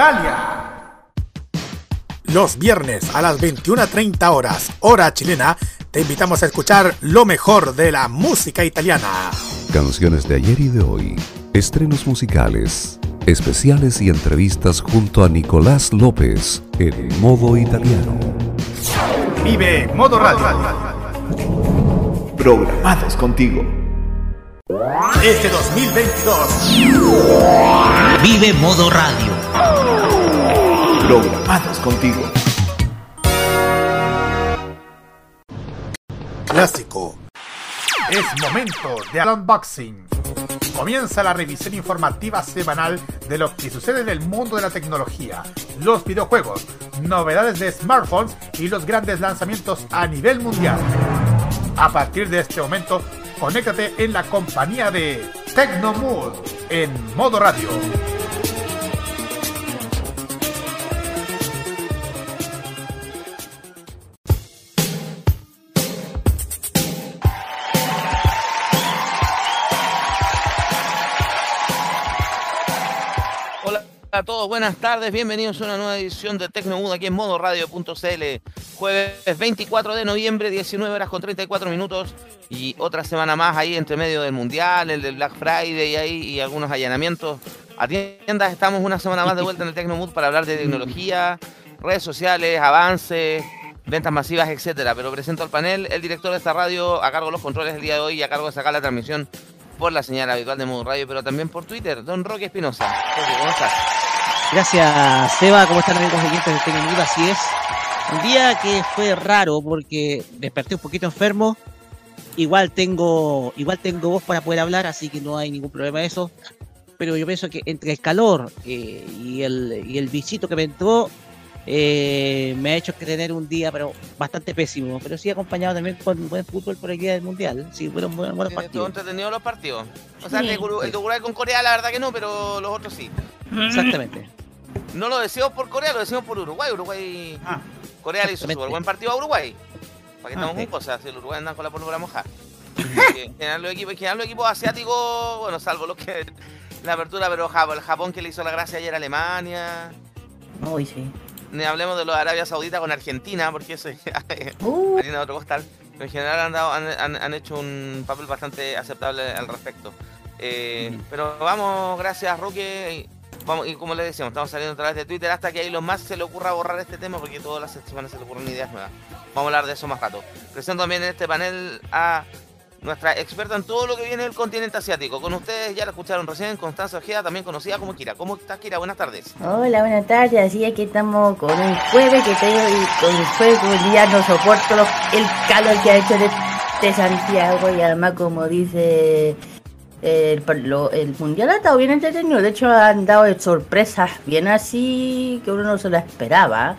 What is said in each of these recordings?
Italia. Los viernes a las 21.30 horas, hora chilena, te invitamos a escuchar lo mejor de la música italiana. Canciones de ayer y de hoy, estrenos musicales, especiales y entrevistas junto a Nicolás López en modo italiano. Vive Modo Radio. Programados contigo. Este 2022. Vive Modo Radio. Programados contigo. Clásico. Es momento de unboxing. Comienza la revisión informativa semanal de lo que sucede en el mundo de la tecnología, los videojuegos, novedades de smartphones y los grandes lanzamientos a nivel mundial. A partir de este momento, conéctate en la compañía de Tecnomood en modo radio. A todos, buenas tardes, bienvenidos a una nueva edición de Tecnomood aquí en modo radio.cl. Jueves 24 de noviembre, 19 horas con 34 minutos y otra semana más ahí entre medio del Mundial, el del Black Friday y ahí y algunos allanamientos a tiendas. Estamos una semana más de vuelta en el Tecnomood para hablar de tecnología, redes sociales, avances, ventas masivas, etcétera. Pero presento al panel el director de esta radio a cargo de los controles el día de hoy y a cargo de sacar la transmisión por la señal habitual de Modo Radio, pero también por Twitter, don Roque Espinosa. ¿cómo estás? Gracias, Seba. ¿Cómo están amigos oyentes de Tecnomood? Así es. Un día que fue raro porque desperté un poquito enfermo. Igual tengo, igual tengo voz para poder hablar, así que no hay ningún problema de eso. Pero yo pienso que entre el calor eh, y, el, y el bichito que me entró, eh, me ha hecho que tener un día pero bastante pésimo. Pero sí acompañado también con buen fútbol por el día del Mundial. Sí, fueron buenos, buenos ¿Estuvo partidos. entretenido los partidos? O sea, Sí. el de Uruguay con Corea, la verdad que no, pero los otros sí. Exactamente. No lo decimos por Corea, lo decimos por Uruguay. Uruguay. Corea le hizo súper buen partido a Uruguay. Para que Ah, estamos sí. con cosas, si el Uruguay anda con la pólvora mojada. En general los equipos, en general los equipos asiáticos, bueno, salvo los que. La apertura, pero Japón, el Japón que le hizo la gracia ayer a Alemania. Uy, sí. Ni hablemos de los de Arabia Saudita con Argentina, porque eso es Uh, harina de otro costal. Pero en general han, dado- han, han- han hecho un papel bastante aceptable al respecto. Eh, Pero vamos, gracias Roque. Vamos, y como les decíamos, estamos saliendo a través de Twitter hasta que a Elon Musk se le ocurra borrar este tema porque todas las semanas se le ocurren ideas nuevas. Vamos a hablar de eso más rato. Presento también en este panel a nuestra experta en todo lo que viene del continente asiático. Con ustedes ya la escucharon recién, Constanza Ojeda, también conocida como Kira. ¿Cómo estás, Kira? Buenas tardes. hola, buenas tardes. Así es que estamos con un jueves que tengo y con un jueves un día no soporto el calor que ha hecho de, de Santiago y además como dice el, lo- el mundial ha estado bien entretenido. De hecho han dado sorpresas bien así que uno no se lo esperaba.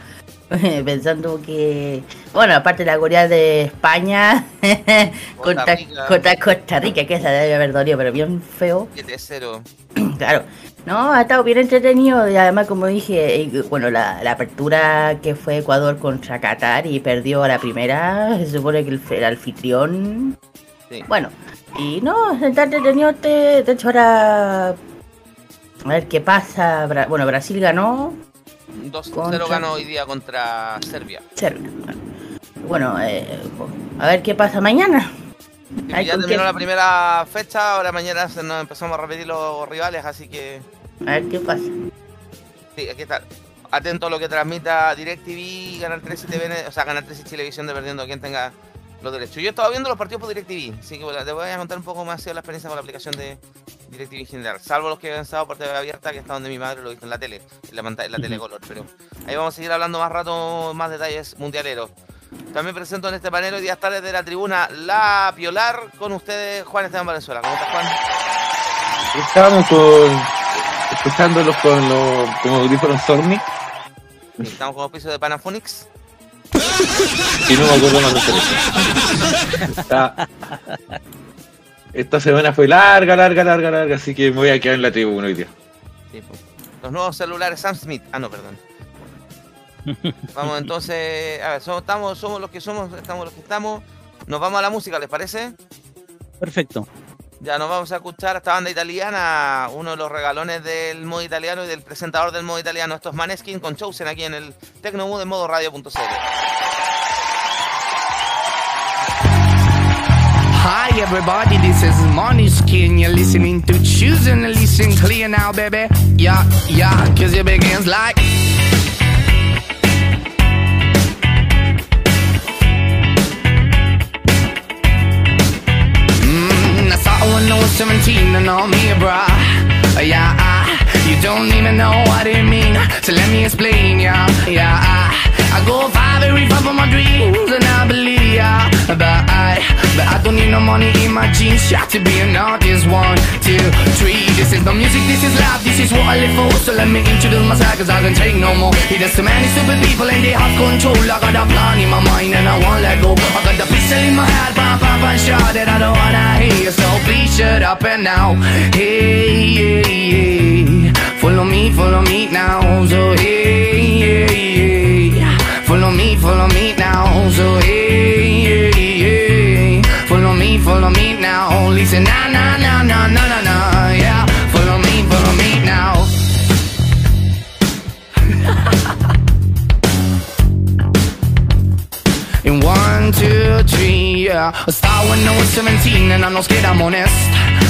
Pensando que, bueno, aparte la Corea de España Costa contra, Rica. contra Costa Rica, que esa debe haber dolido, pero bien feo. 7-0. Claro, no, ha estado bien entretenido y además como dije, eh, bueno, la, la apertura que fue Ecuador contra Qatar y perdió a la primera, se supone que el, el anfitrión, Sí. bueno, y no, está entretenido, este, de hecho ahora, a ver qué pasa, bueno, Brasil ganó, 2-0 Contra- ganó hoy día contra Serbia. Serbia, bueno, eh, a ver qué pasa mañana. Ay, ya ¿con terminó qué? la primera fecha, ahora mañana se nos empezamos a repetir los rivales, así que A ver qué pasa. sí, hay que estar atento a lo que transmita DirecTV, Canal 13 TV, o sea, Canal 13 Televisión, dependiendo de quién tenga los derechos. Yo estaba viendo los partidos por DirecTV, así que bueno, te voy a contar un poco más de la experiencia con la aplicación de DirecTV en general, salvo los que han estado por TV abierta, que está donde mi madre lo visto en la tele, en la pantalla, en la telecolor, pero ahí vamos a seguir hablando más rato, más detalles mundialeros. También presento en este panel hoy días tardes de la tribuna La Piolar con ustedes, Juan Esteban Valenzuela. ¿Cómo estás, Juan? Estábamos con, escuchándolos con los con audífonos Sony Estamos con piso de Panaphonics. y no me acuerdo más de. Está- Esta semana fue larga, larga, larga, larga, así que me voy a quedar en la tribuna hoy día. Sí. Los nuevos celulares Sam Smith. Ah, no, perdón. Vamos entonces, a ver, somos, estamos, somos los que somos, estamos los que estamos. Nos vamos a la música, ¿les parece? Perfecto. Ya nos vamos a escuchar a esta banda italiana, uno de los regalones del modo italiano y del presentador del modo italiano, estos Maneskin con Chosen aquí en el Tecnomood de modo radio.cl. Hi everybody, this is Skin. You're listening to Choosing and listen clear now, baby. Yeah, yeah, cause it begins like. Mm, I saw when I was 17 and all me, bruh. Yeah, you don't even know what it mean. So let me explain, yeah, yeah. I go far, every far from my dreams, and I believe, yeah. But I, but I don't need no money in my jeans. Shot to be an artist. One, two, three. This is no music, this is life, this is what I live for. So let me introduce myself, cause I can take no more. He there's too many stupid people and they have control. I got a plan in my mind and I won't let go. I got the pistol in my head, pop, pop, and shot that I don't wanna hear. So please shut up and now. Hey, hey, hey. Follow me, follow me now. So hey, hey, hey. Listen, na na na na na na na. Yeah, follow me, follow me now. In one, two, three, yeah. I start when I was 17 and I'm not scared, I'm honest.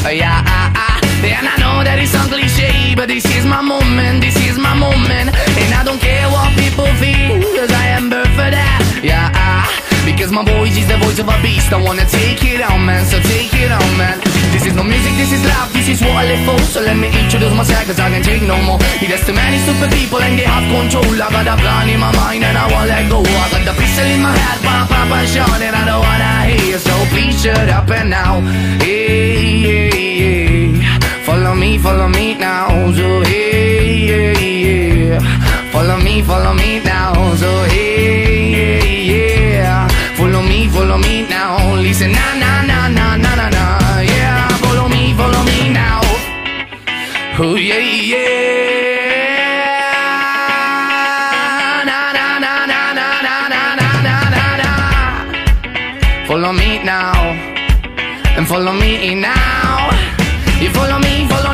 Yeah, ah, ah. And I know that it's some cliche, but this is my moment, this is my moment. And I don't care what people think, cause I am birth for that. Yeah, ah. Because my voice is the voice of a beast. I wanna take it on, man, so take it on, man. This is no music, this is life, this is what I live for. So let me introduce myself, cause I can't take no more. There's too many stupid people and they have control. I got a plan in my mind and I won't let go. I got the pistol in my head, pop, pop, and shot, and I don't wanna hear. So please shut up and now. Hey. Follow me, follow me now. So hey, hey. Follow me, follow me now. So hey. Follow me, now. Listen, na na na na na na na. Yeah, follow me, follow me now. Oh yeah, yeah. Na na na na na na na na na na. Follow me now, and follow me now. You follow me, follow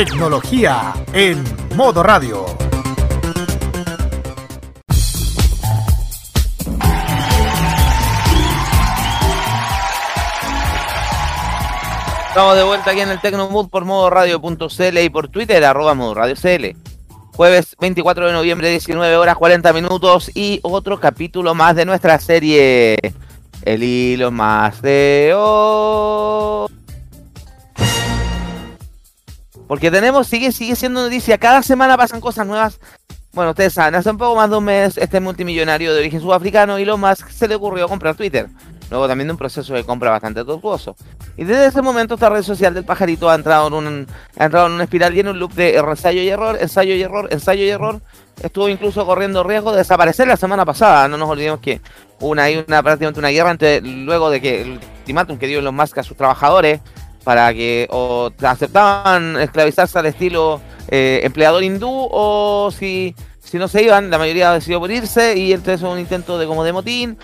Tecnología en modo radio. Estamos de vuelta aquí en el Tecnomood por modo radio.cl y por Twitter, arroba modo radio CL. Jueves 24 de noviembre, 19 horas 40 minutos y otro capítulo más de nuestra serie El hilo más de hoy. Porque tenemos, sigue, sigue siendo noticia, cada semana pasan cosas nuevas. Bueno, ustedes saben, hace un poco más de un mes este multimillonario de origen sudafricano, Elon Musk, se le ocurrió comprar Twitter. Luego también de un proceso de compra bastante tortuoso. Y desde ese momento esta red social del pajarito ha entrado en un, ha entrado en una espiral y en un loop de ensayo y error, ensayo y error, ensayo y error. Estuvo incluso corriendo riesgo de desaparecer la semana pasada. No nos olvidemos que una hay una prácticamente una guerra entre luego de que el ultimátum que dio Elon Musk a sus trabajadores para que o aceptaban esclavizarse al estilo eh, empleador hindú o si, si no se iban, la mayoría decidió por irse y entonces un intento de como de motín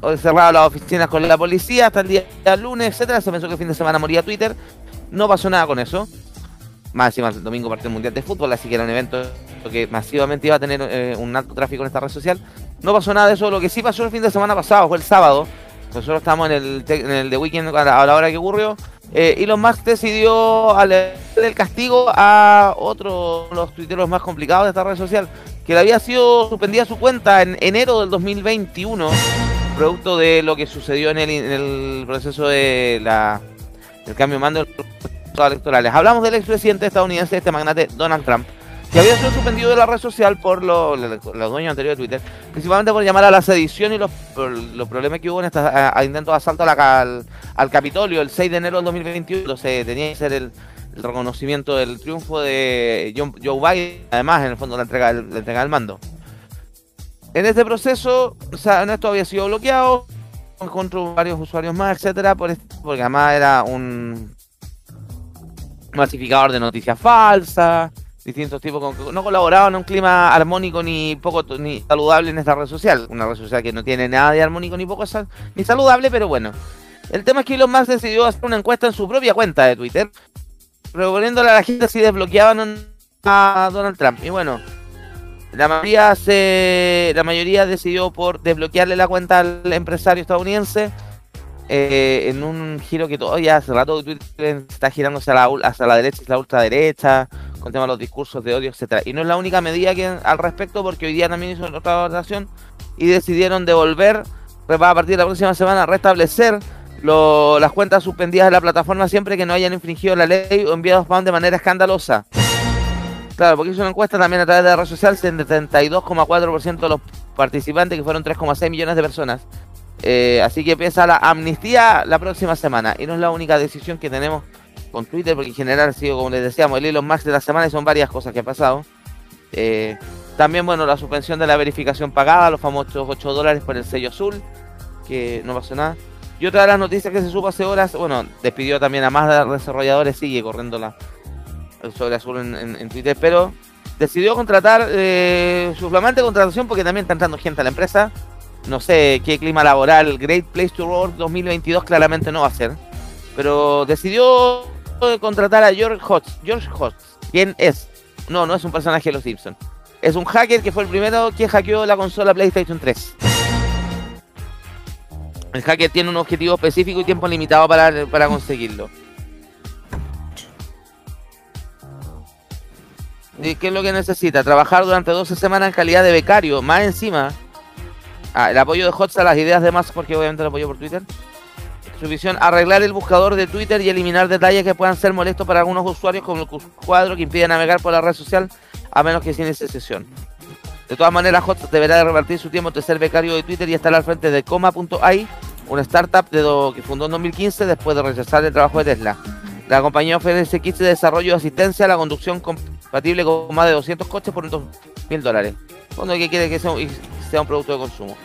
o cerrado las oficinas con la policía hasta el día lunes, etcétera. Se pensó que el fin de semana moría Twitter. No pasó nada con eso. Más encima el domingo partió el Mundial de Fútbol, así que era un evento que masivamente iba a tener eh, un alto tráfico en esta red social. No pasó nada de eso. Lo que sí pasó el fin de semana pasado fue el sábado. Nosotros estábamos en el, en el The Weekend a la hora que ocurrió. Eh, Elon Musk decidió darle el castigo a otro de los tuiteros más complicados de esta red social, que le había sido suspendida su cuenta en enero del 2021 producto de lo que sucedió en el, en el proceso de la, del cambio de mando de los electorales. Hablamos del expresidente estadounidense, este magnate Donald Trump, que había sido suspendido de la red social por lo- lo- los dueños anteriores de Twitter, principalmente por llamar a la sedición y los, los problemas que hubo en estos intentos de asalto al, al Capitolio el 6 de enero del 2021. Entonces tenía que ser el, reconocimiento del triunfo de John- Joe Biden, además, en el fondo, la entrega, la entrega del mando. En este proceso, o esto había sido bloqueado, encontró varios usuarios más, etcétera, por esto, porque además era un masificador de noticias falsas, distintos tipos, con, no colaboraban en un clima armónico ni poco ni saludable en esta red social, una red social que no tiene nada de armónico ni poco ni saludable, pero bueno. El tema es que Elon Musk decidió hacer una encuesta en su propia cuenta de Twitter, proponiéndole a la gente si desbloqueaban a Donald Trump. Y bueno, la mayoría se, la mayoría decidió por desbloquearle la cuenta al empresario estadounidense eh, en un giro que todavía hace rato Twitter está girando hacia la, hacia la derecha la ultraderecha, con tema de los discursos de odio, etcétera. Y no es la única medida que al respecto, porque hoy día también hizo otra votación y decidieron devolver, a partir de la próxima semana, restablecer las cuentas suspendidas de la plataforma siempre que no hayan infringido la ley o enviado spam de manera escandalosa. Claro, porque hizo una encuesta también a través de la red social, 72,4% de los participantes, que fueron 3,6 millones de personas. Eh, así que empieza la amnistía la próxima semana. Y no es la única decisión que tenemos con Twitter, porque en general ha sido, como les decíamos, el Elon Musk de la semana y son varias cosas que han pasado. Eh, también, bueno, la suspensión de la verificación pagada, los famosos 8 dólares por el sello azul, que no pasó nada. Y otra de las noticias que se supo hace horas, bueno, despidió también a más desarrolladores, sigue corriendo la, sobre Azul en, Twitter, pero decidió contratar eh, su flamante contratación porque también está entrando gente a la empresa. No sé qué clima laboral, Great Place to Work 2022 claramente no va a ser. Pero decidió contratar a George Hotz. George Hotz, ¿quién es? No, no es un personaje de los Simpsons. Es un hacker que fue el primero que hackeó la consola PlayStation 3. El hacker tiene un objetivo específico y tiempo limitado para, para conseguirlo. ¿Qué es lo que necesita? Trabajar durante 12 semanas en calidad de becario. Más encima, ah, el apoyo de HOTS a las ideas de más, porque obviamente lo apoyo por Twitter. Su visión, arreglar el buscador de Twitter y eliminar detalles que puedan ser molestos para algunos usuarios, como el cuadro que impide navegar por la red social, a menos que sin esa sesión. De todas maneras, HOTS deberá repartir su tiempo entre ser becario de Twitter y estar al frente de Coma.ai, una startup de que fundó en 2015 después de rechazar el trabajo de Tesla. La compañía ofrece kits de desarrollo y asistencia a la conducción compatible con más de 200 coches por unos mil dólares. Cuando que quiere que sea, un producto de consumo.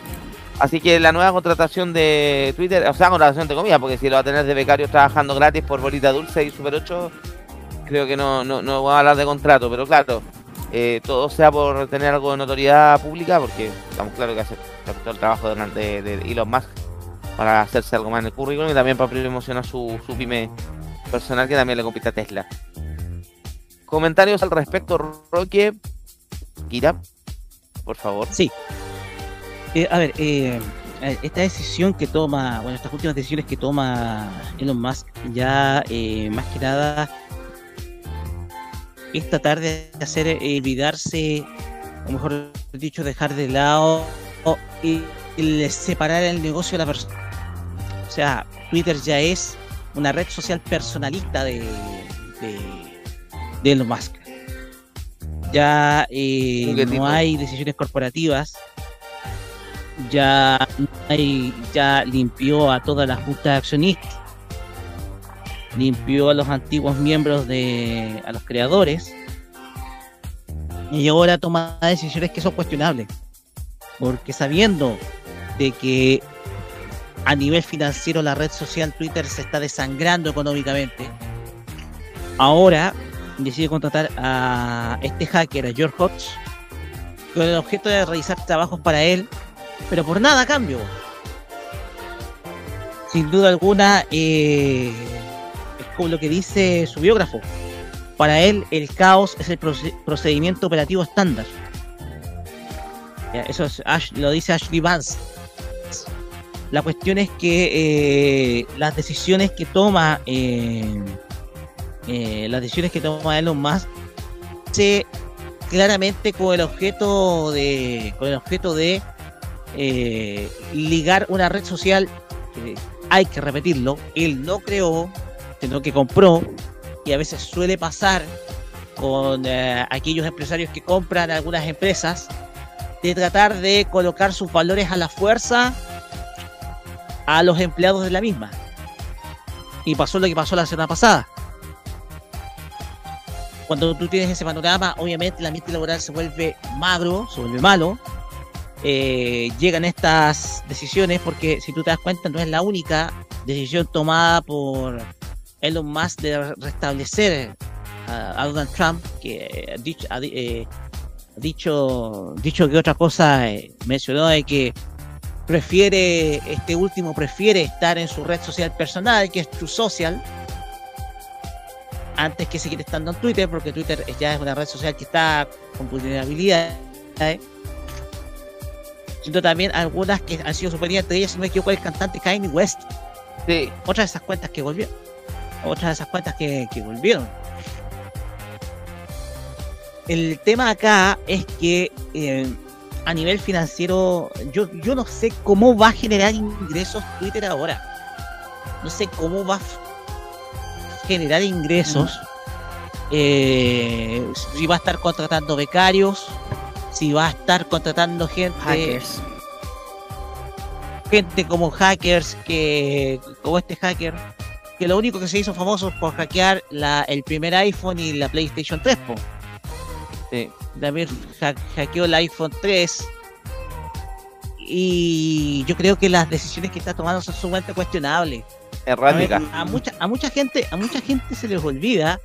Así que la nueva contratación de Twitter, o sea, contratación de comida, porque si lo va a tener de becarios trabajando gratis por bolita dulce y super 8, creo que no, no, no voy a hablar de contrato, pero claro, eh, todo sea por tener algo de notoriedad pública, porque estamos claro que hace todo el trabajo de, de, Elon Musk para hacerse algo más en el currículum y también para promocionar su, su pyme personal que también le compite a Tesla. Comentarios al respecto, Roque. Kira, por favor. Sí. Eh, a ver, eh, esta decisión que toma, bueno, estas últimas decisiones que toma Elon Musk, ya eh, más que nada es tratar de hacer olvidarse, o mejor dicho, dejar de lado y, y separar el negocio de la persona. O sea, Twitter ya es una red social personalista de, de, de Elon Musk. Ya eh, no hay decisiones corporativas, ya hay, ya limpió a todas las juntas accionistas, limpió a los antiguos miembros de, a los creadores, y ahora toma decisiones que son cuestionables, porque sabiendo de que a nivel financiero la red social Twitter se está desangrando económicamente. Ahora decide contratar a este hacker, a George Hodge, con el objeto de realizar trabajos para él, pero por nada cambio. Sin duda alguna, eh, es como lo que dice su biógrafo. Para él, el caos es el procedimiento operativo estándar. Eso es lo dice Ashley Vance la cuestión es que eh, las decisiones que toma eh, las decisiones que toma Elon Musk se claramente con el objeto de con el objeto de ligar una red social que hay que repetirlo él no creó sino que compró y a veces suele pasar con aquellos empresarios que compran algunas empresas de tratar de colocar sus valores a la fuerza a los empleados de la misma. Y pasó lo que pasó la semana pasada. Cuando tú tienes ese panorama, obviamente el ambiente laboral se vuelve magro, se vuelve malo, eh, llegan estas decisiones porque si tú te das cuenta no es la única decisión tomada por Elon Musk de restablecer a, Donald Trump que ha dicho, ha eh, dicho, dicho que otra cosa eh, mencionó de que prefiere, este último prefiere estar en su red social personal, que es True Social, antes que seguir estando en Twitter, porque Twitter ya es una red social que está con vulnerabilidad. Siento también algunas que han sido superiores, entre ellas, si no me equivoco, el cantante Kanye West. Sí, Otra de esas cuentas que volvió. Otra de esas cuentas que, que volvieron. El tema acá es que eh, a nivel financiero, yo, yo no sé cómo va a generar ingresos Twitter ahora. No sé cómo va a generar ingresos. eh, si va a estar contratando becarios, si va a estar contratando gente Hackers. gente como hackers que como este hacker que lo único que se hizo famoso por hackear la, el primer iPhone y la PlayStation 3 po. sí. también ha- hackeó el iPhone 3 y yo creo que las decisiones que está tomando son sumamente cuestionables Errática. a, mucha a mucha gente a mucha gente se les olvida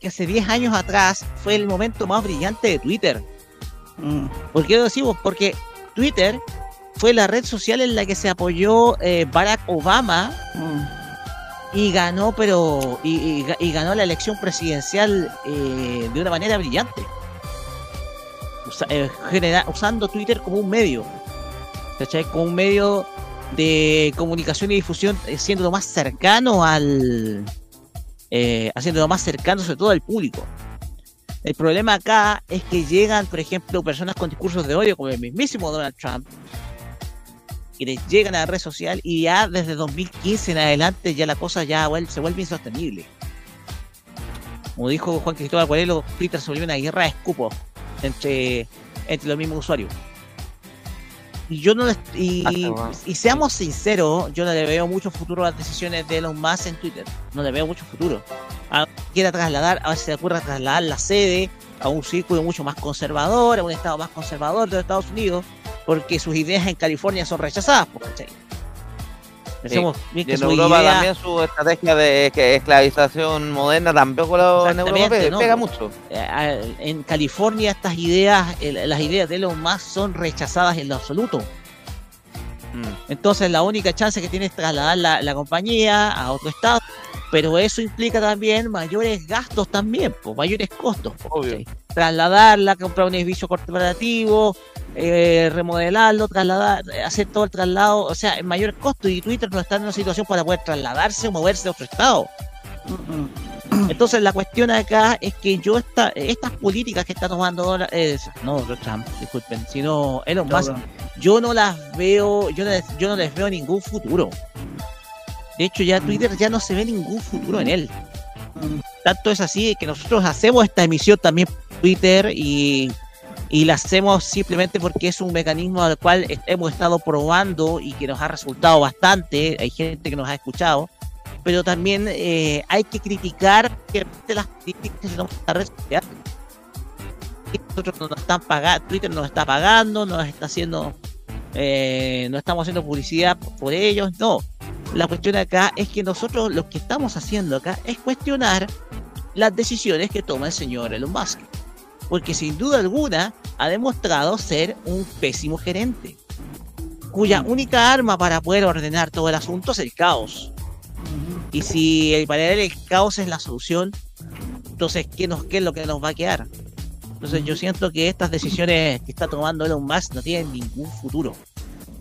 que hace 10 años atrás fue el momento más brillante de Twitter Mm. ¿Por qué lo decimos? Porque Twitter fue la red social en la que se apoyó eh, Barack Obama Mm. y ganó, pero y, y ga- y ganó la elección presidencial eh, de una manera brillante, Usa- eh, genera- usando Twitter como un medio, ¿cachai? Como un medio de comunicación y difusión, siendo lo más cercano al, eh, haciéndolo más cercano sobre todo al público. El problema acá es que llegan, por ejemplo, personas con discursos de odio como el mismísimo Donald Trump, y les llegan a la red social y ya desde 2015 en adelante ya la cosa ya se vuelve insostenible. Como dijo Juan Cristóbal Acuarelo, Twitter se volvió una guerra de escupos entre, entre los mismos usuarios. Y yo no y, Ah, y seamos sinceros, yo no le veo mucho futuro a las decisiones de Elon Musk en Twitter. No le veo mucho futuro. A quiera trasladar, a ver si se ocurra trasladar la sede a un círculo mucho más conservador, a un estado más conservador de los Estados Unidos, porque sus ideas en California son rechazadas, po, ¿cachai? Pensemos bien Y que en Europa también su estrategia de esclavización moderna tampoco lo, en Europa pega mucho. eh, en California estas ideas, las ideas de Elon Musk son rechazadas en lo absoluto. Mm. Entonces la única chance que tiene es trasladar la, la compañía a otro estado, pero eso implica también mayores gastos también, pues, mayores costos. Obvio. Trasladarla, comprar un edificio corporativo, eh, remodelarlo, trasladar, hacer todo el traslado, o sea, mayor costo y Twitter no está en una situación para poder trasladarse o moverse a otro estado. Mm, Entonces la cuestión acá es que yo esta, estas políticas que está tomando eh, no Trump, disculpen, sino Elon Musk, yo no las veo, yo no, les- yo no les veo ningún futuro. De hecho ya Twitter ya no se ve ningún futuro en él. Mm. Tanto es así que nosotros hacemos esta emisión también por Twitter y, y la hacemos simplemente porque es un mecanismo al cual hemos estado probando y que nos ha resultado bastante. Hay gente que nos ha escuchado pero también eh, hay que criticar que las políticas que se toman en Nosotros no nos están pagando, Twitter nos está pagando, nos está haciendo, eh, no estamos haciendo publicidad por, por ellos, no. La cuestión acá es que nosotros lo que estamos haciendo acá es cuestionar las decisiones que toma el señor Elon Musk. Porque sin duda alguna ha demostrado ser un pésimo gerente, cuya única arma para poder ordenar todo el asunto es el caos. Y si el, para él el caos es la solución, entonces ¿qué, nos, ¿qué es lo que nos va a quedar? Entonces yo siento que estas decisiones que está tomando Elon Musk no tienen ningún futuro.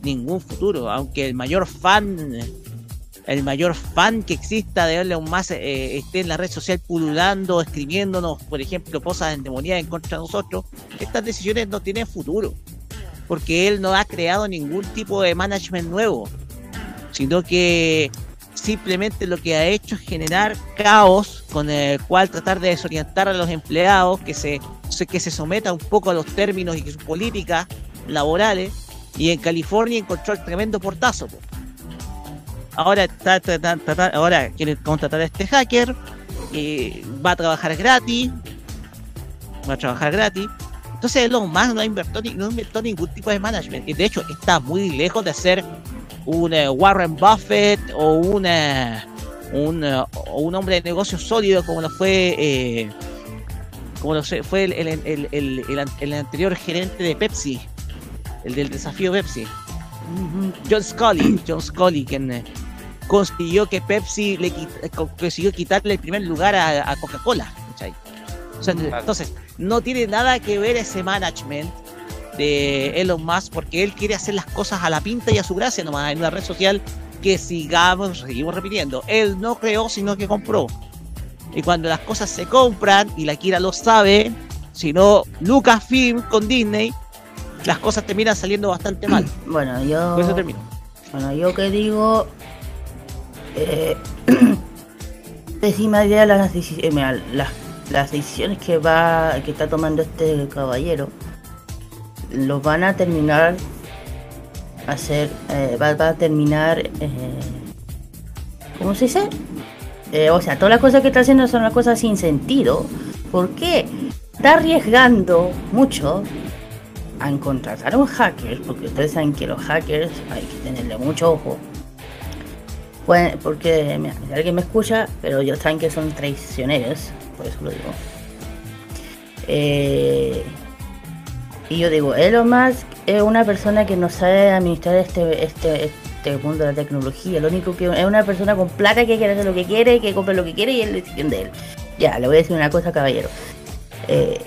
Ningún futuro. Aunque el mayor fan, el mayor fan que exista de Elon Musk eh, esté en la red social pululando, escribiéndonos, por ejemplo, cosas endemoniadas en contra de nosotros, estas decisiones no tienen futuro. Porque él no ha creado ningún tipo de management nuevo. Sino que simplemente lo que ha hecho es generar caos con el cual tratar de desorientar a los empleados que se, que se someta un poco a los términos y sus políticas laborales y en California encontró el tremendo portazo po. ahora está tratando tratar- ahora quiere contratar a este hacker y va a trabajar gratis va a trabajar gratis Entonces Elon Musk no invirtió, no invirtió ningún tipo de management. Y de hecho está muy lejos de ser un eh, Warren Buffett o una, un, eh, o un hombre de negocios sólido como lo fue eh, como lo fue el, el, el, el- el an- el anterior gerente de Pepsi, el del desafío Pepsi. John Scully, John Scully, quien eh, consiguió que Pepsi le eh, consiguió quitarle el primer lugar a, a Coca-Cola. ¿cachai? O sea, entonces, no tiene nada que ver ese management de Elon Musk porque él quiere hacer las cosas a la pinta y a su gracia nomás en una red social que sigamos, seguimos repitiendo. Él no creó, sino que compró. Y cuando las cosas se compran, y la Kira lo sabe, si no Lucasfilm con Disney, las cosas terminan saliendo bastante mal. Bueno, yo. Por eso termino. Bueno, yo que digo. Eh, pésima idea las, eh, las, las decisiones que va que está tomando este caballero. Los van a terminar. Hacer. eh, va, va a terminar. eh, ¿Cómo se dice? Eh, o sea, todas las cosas que está haciendo son las cosas sin sentido. ¿Por qué? Está arriesgando mucho a contratar a un hacker, porque ustedes saben que los hackers hay que tenerle mucho ojo. Pueden- porque mira, si alguien me escucha, pero ellos saben que son traicioneros, por eso lo digo. Eh, y yo digo, Elon Musk es una persona que no sabe administrar este, este, este mundo de la tecnología. Lo único que es una persona con plata que quiere hacer lo que quiere, que compra lo que quiere y es decisión de él. Ya, le voy a decir una cosa, caballero. Eh,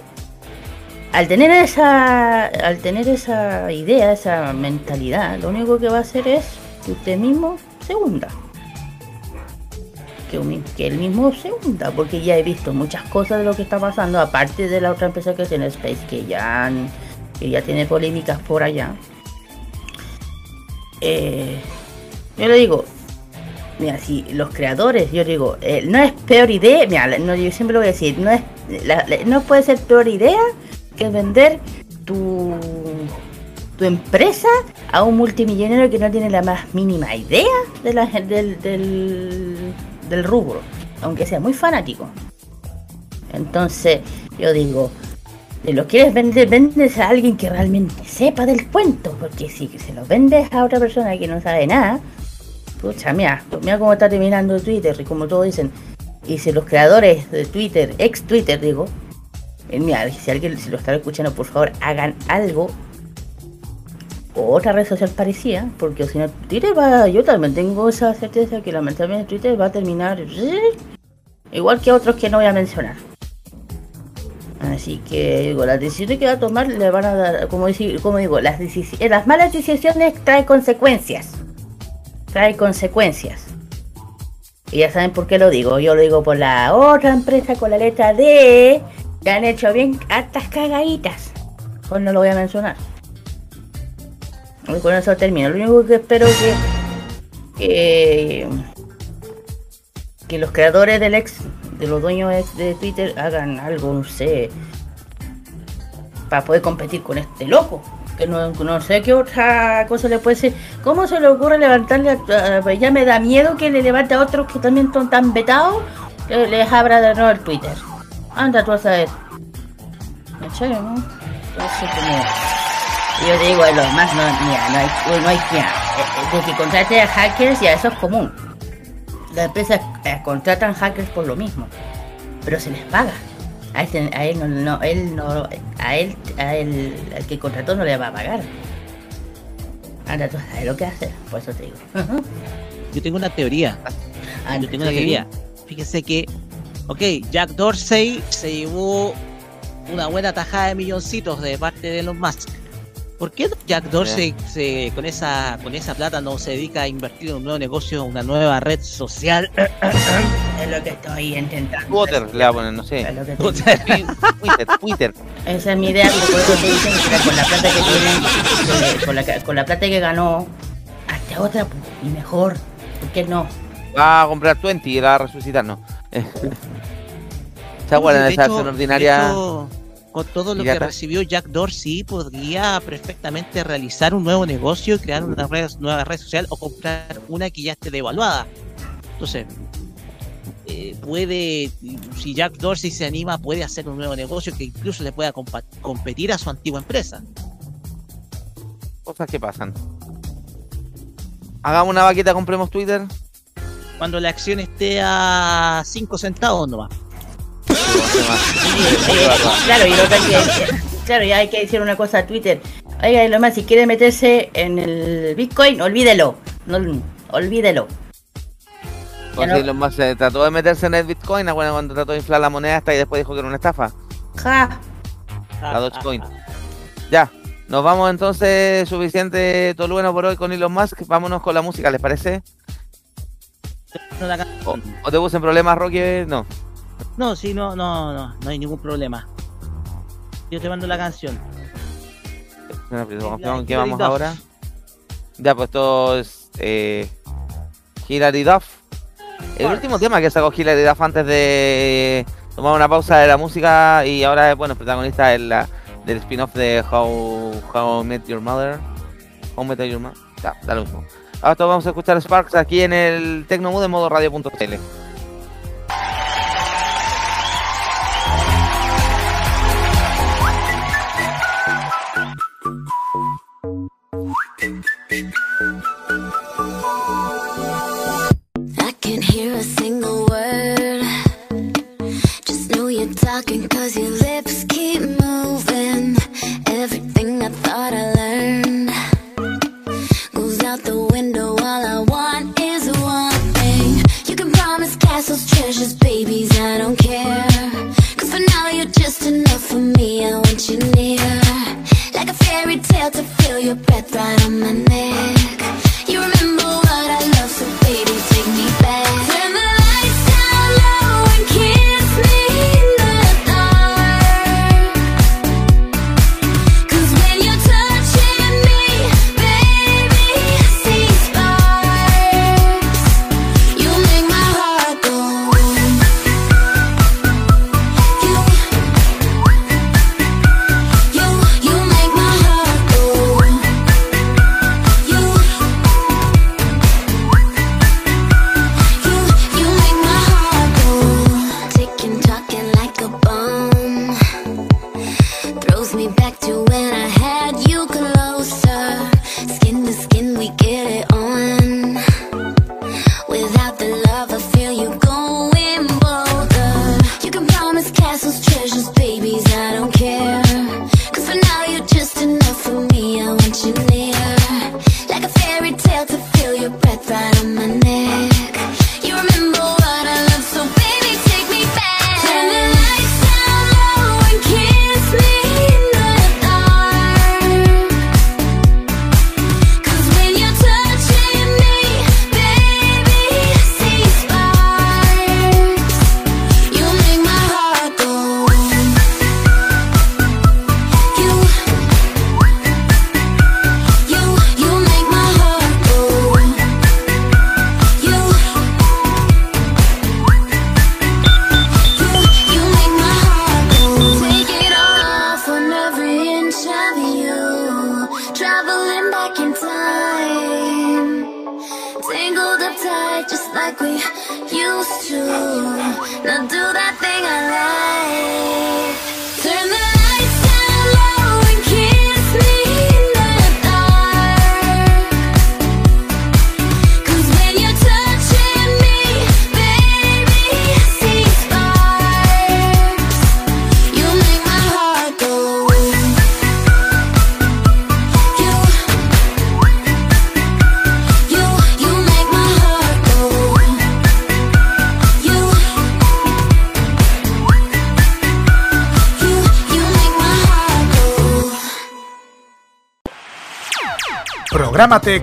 al tener esa al tener esa idea, esa mentalidad, lo único que va a hacer es que usted mismo se hunda. Que, que él mismo se hunda, porque ya he visto muchas cosas de lo que está pasando, aparte de la otra empresa que es en Space, que ya, han- ya tiene polémicas por allá. Eh, yo le digo, mira, si los creadores, yo digo, eh, no es peor idea, mira, no, yo siempre lo voy a decir, no es, la- no puede ser peor idea que vender tu, tu empresa a un multimillonario que no tiene la más mínima idea de la, del, del, del rubro, aunque sea muy fanático. Entonces, yo digo, si lo quieres vender, vendes a alguien que realmente sepa del cuento, porque si se lo vendes a otra persona que no sabe nada, pucha, mira, mira cómo está terminando Twitter, y como todos dicen, y si los creadores de Twitter, ex Twitter digo, eh, mira, si alguien si lo está escuchando, por favor, hagan algo o otra red social parecida, porque si no, Twitter va, yo también tengo esa certeza que lamentablemente Twitter va a terminar igual que otros que no voy a mencionar. Así que digo, las decisiones que va a tomar le van a dar, como, decir, como digo, las, decisiones, las malas decisiones traen consecuencias. Trae consecuencias. Y ya saben por qué lo digo. Yo lo digo por la otra empresa con la letra D. Que han hecho bien hartas cagaditas. Pues no lo voy a mencionar. Y con eso termino. Lo único que espero que. Que, que los creadores del ex. De los dueños de Twitter hagan algo, no sé. Para poder competir con este loco. Que no, no sé qué otra cosa le puede ser. ¿Cómo se le ocurre levantarle a, a- ya me da miedo que le levante a otros que también son tan vetados que les abra de nuevo el Twitter? Anda tú a saber. ¿Cachai, no? Entonces, como. Yo digo, lo más no, mira, no hay, no hay mira, eh, eh, que contrate a hackers ya eso es común. Las empresas eh, contratan hackers por lo mismo, pero se les paga. A, este- a él no, no, él no, a él, a él, al que contrató no le va a pagar. Anda, tú sabes lo que hacer, por eso te digo. Yo tengo una teoría. Anda, Yo tengo una teoría. Fíjese que, ok, Jack Dorsey se llevó una buena tajada de milloncitos de parte de Elon Musk. ¿Por qué Jack Dorsey se, con esa con esa plata no se dedica a invertir en un nuevo negocio, una nueva red social? Es lo que estoy intentando. Twitter le va a poner, no sé. Es lo que Twitter, Twitter. Esa es mi idea, por eso estoy diciendo que con la plata que tiene, eh, con, la, con la plata que ganó, hasta otra y mejor. ¿Por qué no? Va a comprar 20 y la va a resucitar, ¿no? De esa acción de ordinaria. hecho, con todo lo que recibió Jack Dorsey, podría perfectamente realizar un nuevo negocio, crear una red- nueva red social o comprar una que ya esté devaluada. Entonces, eh, puede, si Jack Dorsey se anima, puede hacer un nuevo negocio que incluso le pueda competir a su antigua empresa. Cosas que pasan. Hagamos una vaquita, compremos Twitter. Cuando la acción esté a 5 centavos nomás. Eh, claro, y lo que hay que, claro, ya hay que decir una cosa a Twitter. Oiga, y lo más, si quiere meterse en el Bitcoin, olvídelo. No, olvídelo. Pues no- si Musk se trató de meterse en el Bitcoin, bueno, cuando trató de inflar la moneda hasta y después dijo que era una estafa. Ja. La Dogecoin. Ya, nos vamos entonces, suficiente todo bueno por hoy con Elon Musk. Vámonos con la música, ¿les parece? ¿O, o te puse en problemas, Rocky? No. No, sí, no, no, no, no hay ningún problema. Yo te mando la canción. ¿Con qué vamos ahora? Ya, pues esto es eh, Hilary Duff. El último tema que sacó Hilary Duff antes de tomar una pausa de la música y ahora es, bueno, protagonista es la, del spin-off de How, How Met Your Mother. How Met Your Mother. Ya, da lo mismo. Ahora esto vamos a escuchar Sparks aquí en el Tecnomood de modo radio.cl. talking cause your lips keep moving. Everything I thought I learned goes out the window. All I want is one thing. You can promise castles, treasures, babies, I don't care. Cause for now you're just enough for me. I want you near. Like a fairy tale to feel your breath right on my neck. You remember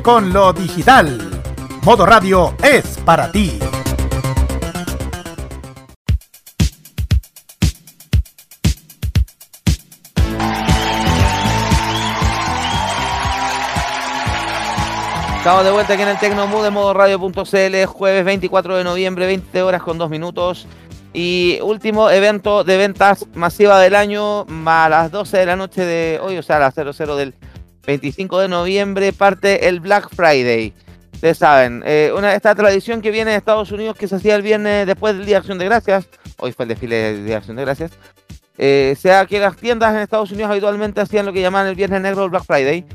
Con lo digital. Modo Radio es para ti. Estamos de vuelta aquí en el Tecnomood de modo radio.cl, jueves 24 de noviembre, 20 horas con 2 minutos. Y último evento de ventas masiva del año, a las 12 de la noche de hoy, o sea, a las 00 del 25 de noviembre, parte el Black Friday. Ustedes saben, eh, una, esta tradición que viene de Estados Unidos que se hacía el viernes después del Día de Acción de Gracias, hoy fue el desfile del Día de Acción de Gracias, eh, sea que las tiendas en Estados Unidos habitualmente hacían lo que llaman el Viernes Negro el Black Friday,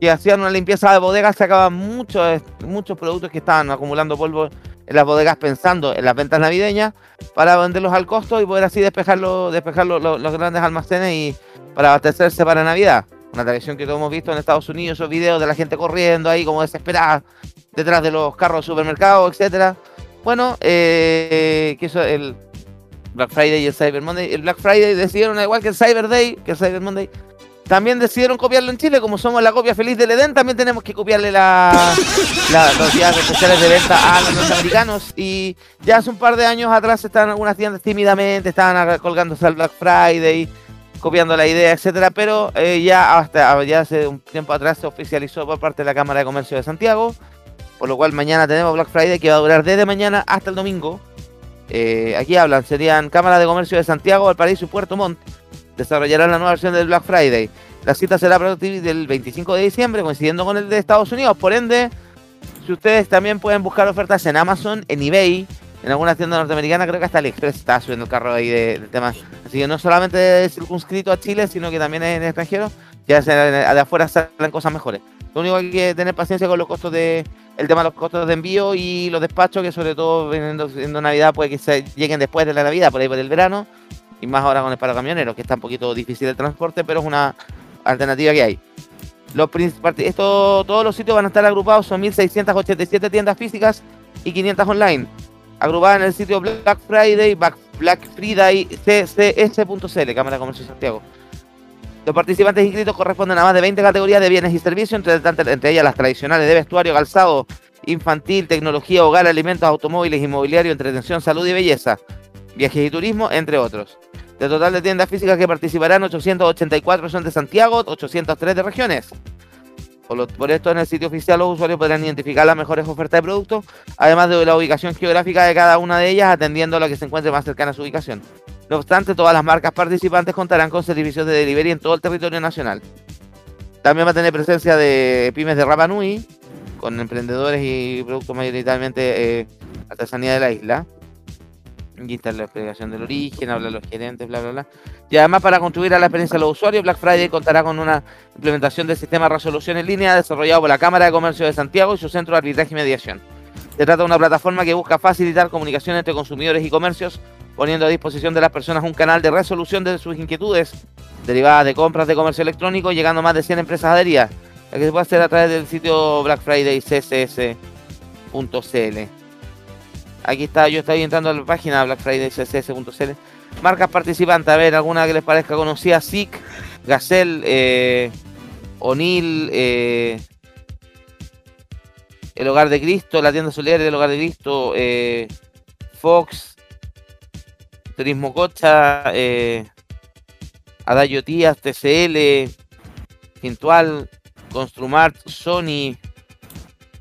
que hacían una limpieza de bodegas, sacaban muchos, muchos productos que estaban acumulando polvo en las bodegas pensando en las ventas navideñas para venderlos al costo y poder así despejar lo- lo- los grandes almacenes y para abastecerse para Navidad. Una tradición que todos hemos visto en Estados Unidos, esos videos de la gente corriendo ahí como desesperada detrás de los carros de supermercados, etcétera. Bueno, eh, que eso el Black Friday y el Cyber Monday. El Black Friday decidieron, igual que el Cyber Day, que el Cyber Monday, también decidieron copiarlo en Chile. Como somos la copia feliz del Edén, también tenemos que copiarle la, la- los días especiales de venta a los norteamericanos. Y ya hace un par de años atrás estaban algunas tiendas tímidamente, estaban colgándose al Black Friday, copiando la idea, etcétera. Pero eh, ya hasta ya hace un tiempo atrás se oficializó por parte de la Cámara de Comercio de Santiago. Por lo cual mañana tenemos Black Friday que va a durar desde mañana hasta el domingo. Eh, aquí hablan, serían Cámara de Comercio de Santiago, Valparaíso y Puerto Montt. Desarrollarán la nueva versión del Black Friday. La cita será del 25 de diciembre, coincidiendo con el de Estados Unidos. Por ende, si ustedes también pueden buscar ofertas en Amazon, en eBay, en algunas tiendas norteamericanas, creo que hasta AliExpress está subiendo el carro ahí de, de temas. Así que no solamente circunscrito a Chile, sino que también en extranjero. Ya de afuera salen cosas mejores. Lo único que hay que tener paciencia con los costos de, el tema de los costos de envío y los despachos, que sobre todo siendo Navidad, puede que se lleguen después de la Navidad, por ahí por el verano, y más ahora con el paro camionero, que está un poquito difícil el transporte, pero es una alternativa que hay. Los esto, todos los sitios van a estar agrupados, son 1.687 tiendas físicas y 500 online. Agrupadas en el sitio Black Friday, Black, Friday, ccs.cl, Cámara de Comercio de Santiago. Los participantes inscritos corresponden a más de 20 categorías de bienes y servicios, entre, entre ellas las tradicionales de vestuario, calzado, infantil, tecnología, hogar, alimentos, automóviles, inmobiliario, entretención, salud y belleza, viajes y turismo, entre otros. De total de tiendas físicas que participarán, 884 son de Santiago, 803 de regiones. Por, esto, en el sitio oficial los usuarios podrán identificar las mejores ofertas de productos, además de la ubicación geográfica de cada una de ellas, atendiendo a la que se encuentre más cercana a su ubicación. No obstante, todas las marcas participantes contarán con servicios de delivery en todo el territorio nacional. También va a tener presencia de pymes de Rapa Nui, con emprendedores y productos mayoritariamente eh, artesanía de la isla. Aquí está la explicación del origen, habla los gerentes, bla, bla, bla. Y además, para contribuir a la experiencia de los usuarios, Black Friday contará con una implementación del sistema de resolución en línea desarrollado por la Cámara de Comercio de Santiago y su centro de arbitraje y mediación. Se trata de una plataforma que busca facilitar comunicación entre consumidores y comercios, poniendo a disposición de las personas un canal de resolución de sus inquietudes derivadas de compras de comercio electrónico, llegando a más de 100 empresas adheridas, la que se puede hacer a través del sitio Black Friday CSS.cl. Aquí está, yo estoy entrando a la página Black Friday CSS.cl. Marcas participantes, a ver, alguna que les parezca conocida, SIC, Gazelle, eh, O'Neill, eh, El Hogar de Cristo, la tienda solidaria del Hogar de Cristo, eh, Fox, Turismo Cocha, eh, Adagio Tías, TCL, Fintual, Construmart, Sony,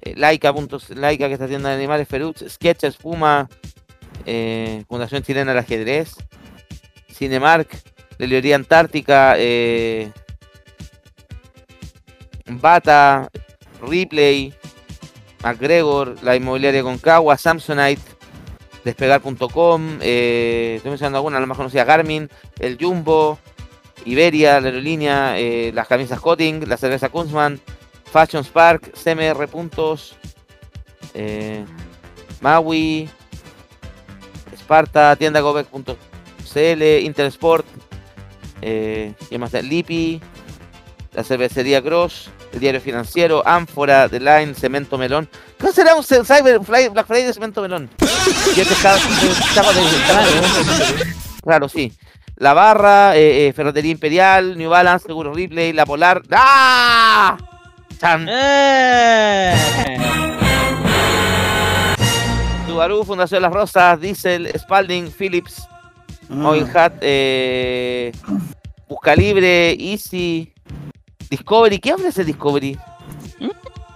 eh, Laika, puntos, Laika, que está de animales, Feruch, Sketches, Puma, eh, Fundación Chilena del Ajedrez, Cinemark, Librería Antártica, eh, Bata, Ripley, McGregor, la inmobiliaria Concagua, Samsonite, Despegar.com, eh, estoy mencionando algunas, la más conocida Garmin, el Jumbo, Iberia, la aerolínea, eh, las camisas Cotting, la cerveza Kunzman, Fashion Spark, CMR Puntos, eh, Maui, Sparta, tienda Gobek.cl, Intersport, eh, ¿qué más? Lipi, la cervecería Gross, el diario financiero, Ánfora, The Line, Cemento Melón. ¿Qué será un Cyber Black Friday de Cemento Melón? Y este está- estaba de- Claro, sí. La Barra, eh, eh, Imperial, New Balance, Seguro Ripley, La Polar. ¡Ah! Chan. ¡Eh! Subaru, Fundación Las Rosas, Diesel, Spalding, Philips, Oil Hat, eh, Buscalibre, Easy, Discovery. ¿Qué ofrece Discovery?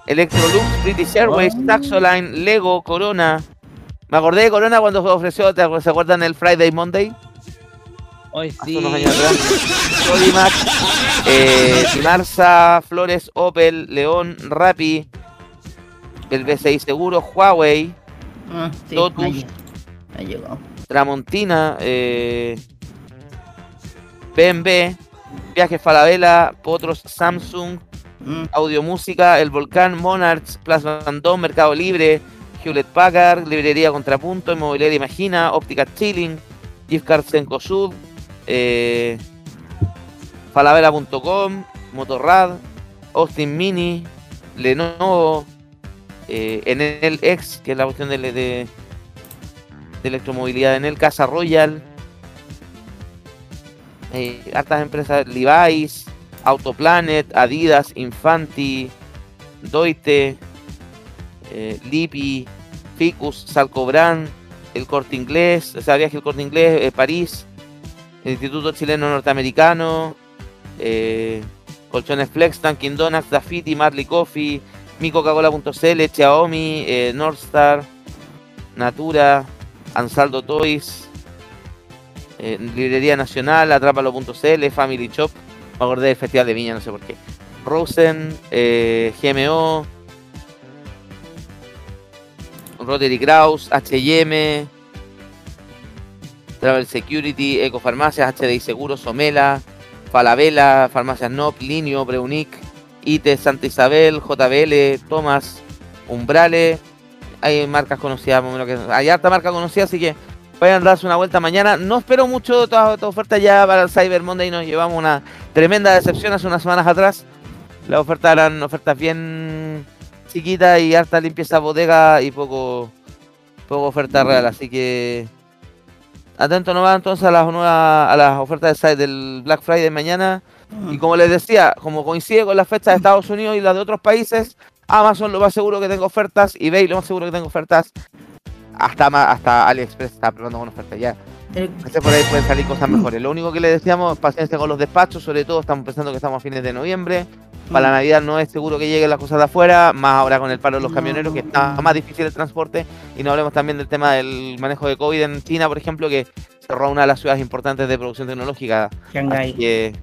Electrolux, British Airways, Taxoline, Lego, Corona. Me acordé de Corona cuando ofreció, ¿te acuerdas- ¿se acuerdan el Friday Monday? Hoy Hace sí. unos años atrás. Sodimac, eh, Flores, Opel, León, Rappi, el BCI Seguro, Huawei, Ah, sí, Totus. ahí, ahí llegó. Tramontina, eh, BMW, Viajes Falabella, Potros Samsung, Mm, Audio Música, El Volcán, Monarchs, Plaza Bandón, Mercado Libre, Hewlett Packard, Librería Contrapunto, Inmobiliaria Imagina, Óptica Chilling, Gift Cards Cencosud, eh, Falabella.com, Motorrad, Austin Mini, Lenovo, eh, Enel X, que es la cuestión de, de, electromovilidad, Enel Casa Royal, eh, hartas empresas, Levi's, Autoplanet, Adidas, Infanti, Doite, eh, Lipi, Ficus, Salcobran, el Corte Inglés, o sea, Viaje el Corte Inglés, eh, París, Instituto Chileno Norteamericano, eh, Colchones Flex, Dunkin' Donuts, Dafiti, Marley Coffee, Mi Coca-Cola.cl, Xiaomi, eh, Northstar, Natura, Ansaldo Toys, eh, Librería Nacional, Atrápalo.cl, Family Shop, me acordé del Festival de Viña, no sé por qué. Rosen, eh, GMO, Rotary Kraus, HM, Travel Security, Ecofarmacias, HDI Seguros, Somela, Falabella, Farmacias NOP, Linio, Breunic, ITE, Santa Isabel, JBL, Thomas, Umbrale. Hay marcas conocidas, hay harta marca conocida, así que vayan a darse una vuelta mañana. No espero mucho de toda esta oferta ya para el Cyber Monday. Nos llevamos una tremenda decepción hace unas semanas atrás. Las ofertas eran ofertas bien chiquitas y harta limpieza bodega y poco, poco oferta real. Así que atento nomás entonces a las nuevas, a las ofertas del, site del Black Friday mañana. Y como les decía, como coincide con las fechas de Estados Unidos y las de otros países, Amazon lo más seguro que tengo ofertas, eBay lo más seguro que tengo ofertas, hasta hasta AliExpress está probando con ofertas ya. Sé, por ahí pueden salir cosas mejores. Lo único que le decíamos, paciencia con los despachos, sobre todo estamos pensando que estamos a fines de noviembre. Para la Navidad no es seguro que lleguen las cosas de afuera, más ahora con el paro de los camioneros, que está más difícil el transporte. Y no hablemos también del tema del manejo de COVID en China, por ejemplo, que cerró una de las ciudades importantes de producción tecnológica. Shanghái. Así que,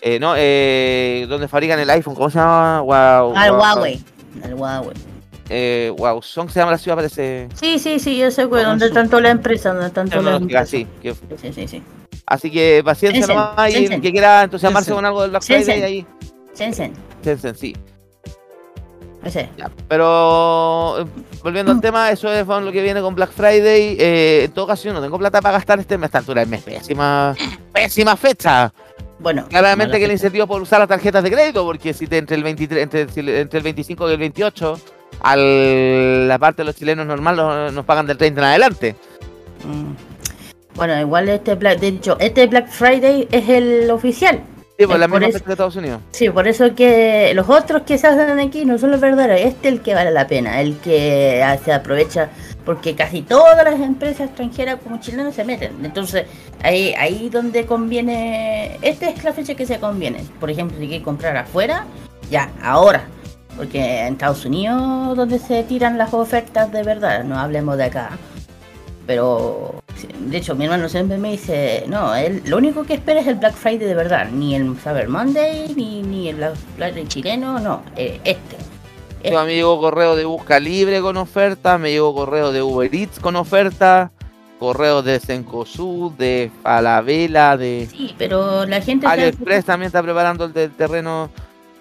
eh, no, eh, donde fabrican el iPhone, ¿cómo se llama? Wow, Al wow, Huawei. Al Huawei. Eh, wow, Song se llama la ciudad, parece. Sí, sí, sí, yo sé, güey, donde tanto la empresa, donde tanto la empresa. sí. que- Sí, sí, sí. así que paciencia nomás y el que quiera entusiasmarse con algo del Black Friday ahí. Shenzhen, Shenzhen, sí. ese. Ya, Pero eh, volviendo al tema, eso es bueno, lo que viene con Black Friday. Eh, en todo caso, yo no tengo plata para gastar este mes a esta altura del mes. Pésima, pésima fecha. Bueno, Claramente que el incentivo por usar las tarjetas de crédito, porque si te, entre, el 23, entre, el 25 y el 28, al, la parte de los chilenos normal nos pagan del 30 en adelante. Mm. Bueno, igual este Black, de hecho, este Black Friday es el oficial. Sí, pues Es la por misma eso- fecha de Estados Unidos. Sí, por eso que los otros que se hacen aquí no son los verdaderos. Este es el que vale la pena, el que ah, se aprovecha, porque casi todas las empresas extranjeras como chilenas se meten. Entonces, ahí ahí donde conviene. Esta es la fecha que se conviene. Por ejemplo, si quieres comprar afuera, ya, ahora. Porque en Estados Unidos donde se tiran las ofertas de verdad, no hablemos de acá. Pero, de hecho, mi hermano siempre me dice, no, él, lo único que espera es el Black Friday de verdad, ni el Cyber Monday, ni, ni el Black Friday chileno, no, eh, este. Yo, a mí llegó correo de Busca Libre con oferta, me llegó correo de Uber Eats con oferta, correo de Cencosud, de Falabella, de Sí, pero la gente... AliExpress también está preparando el terreno,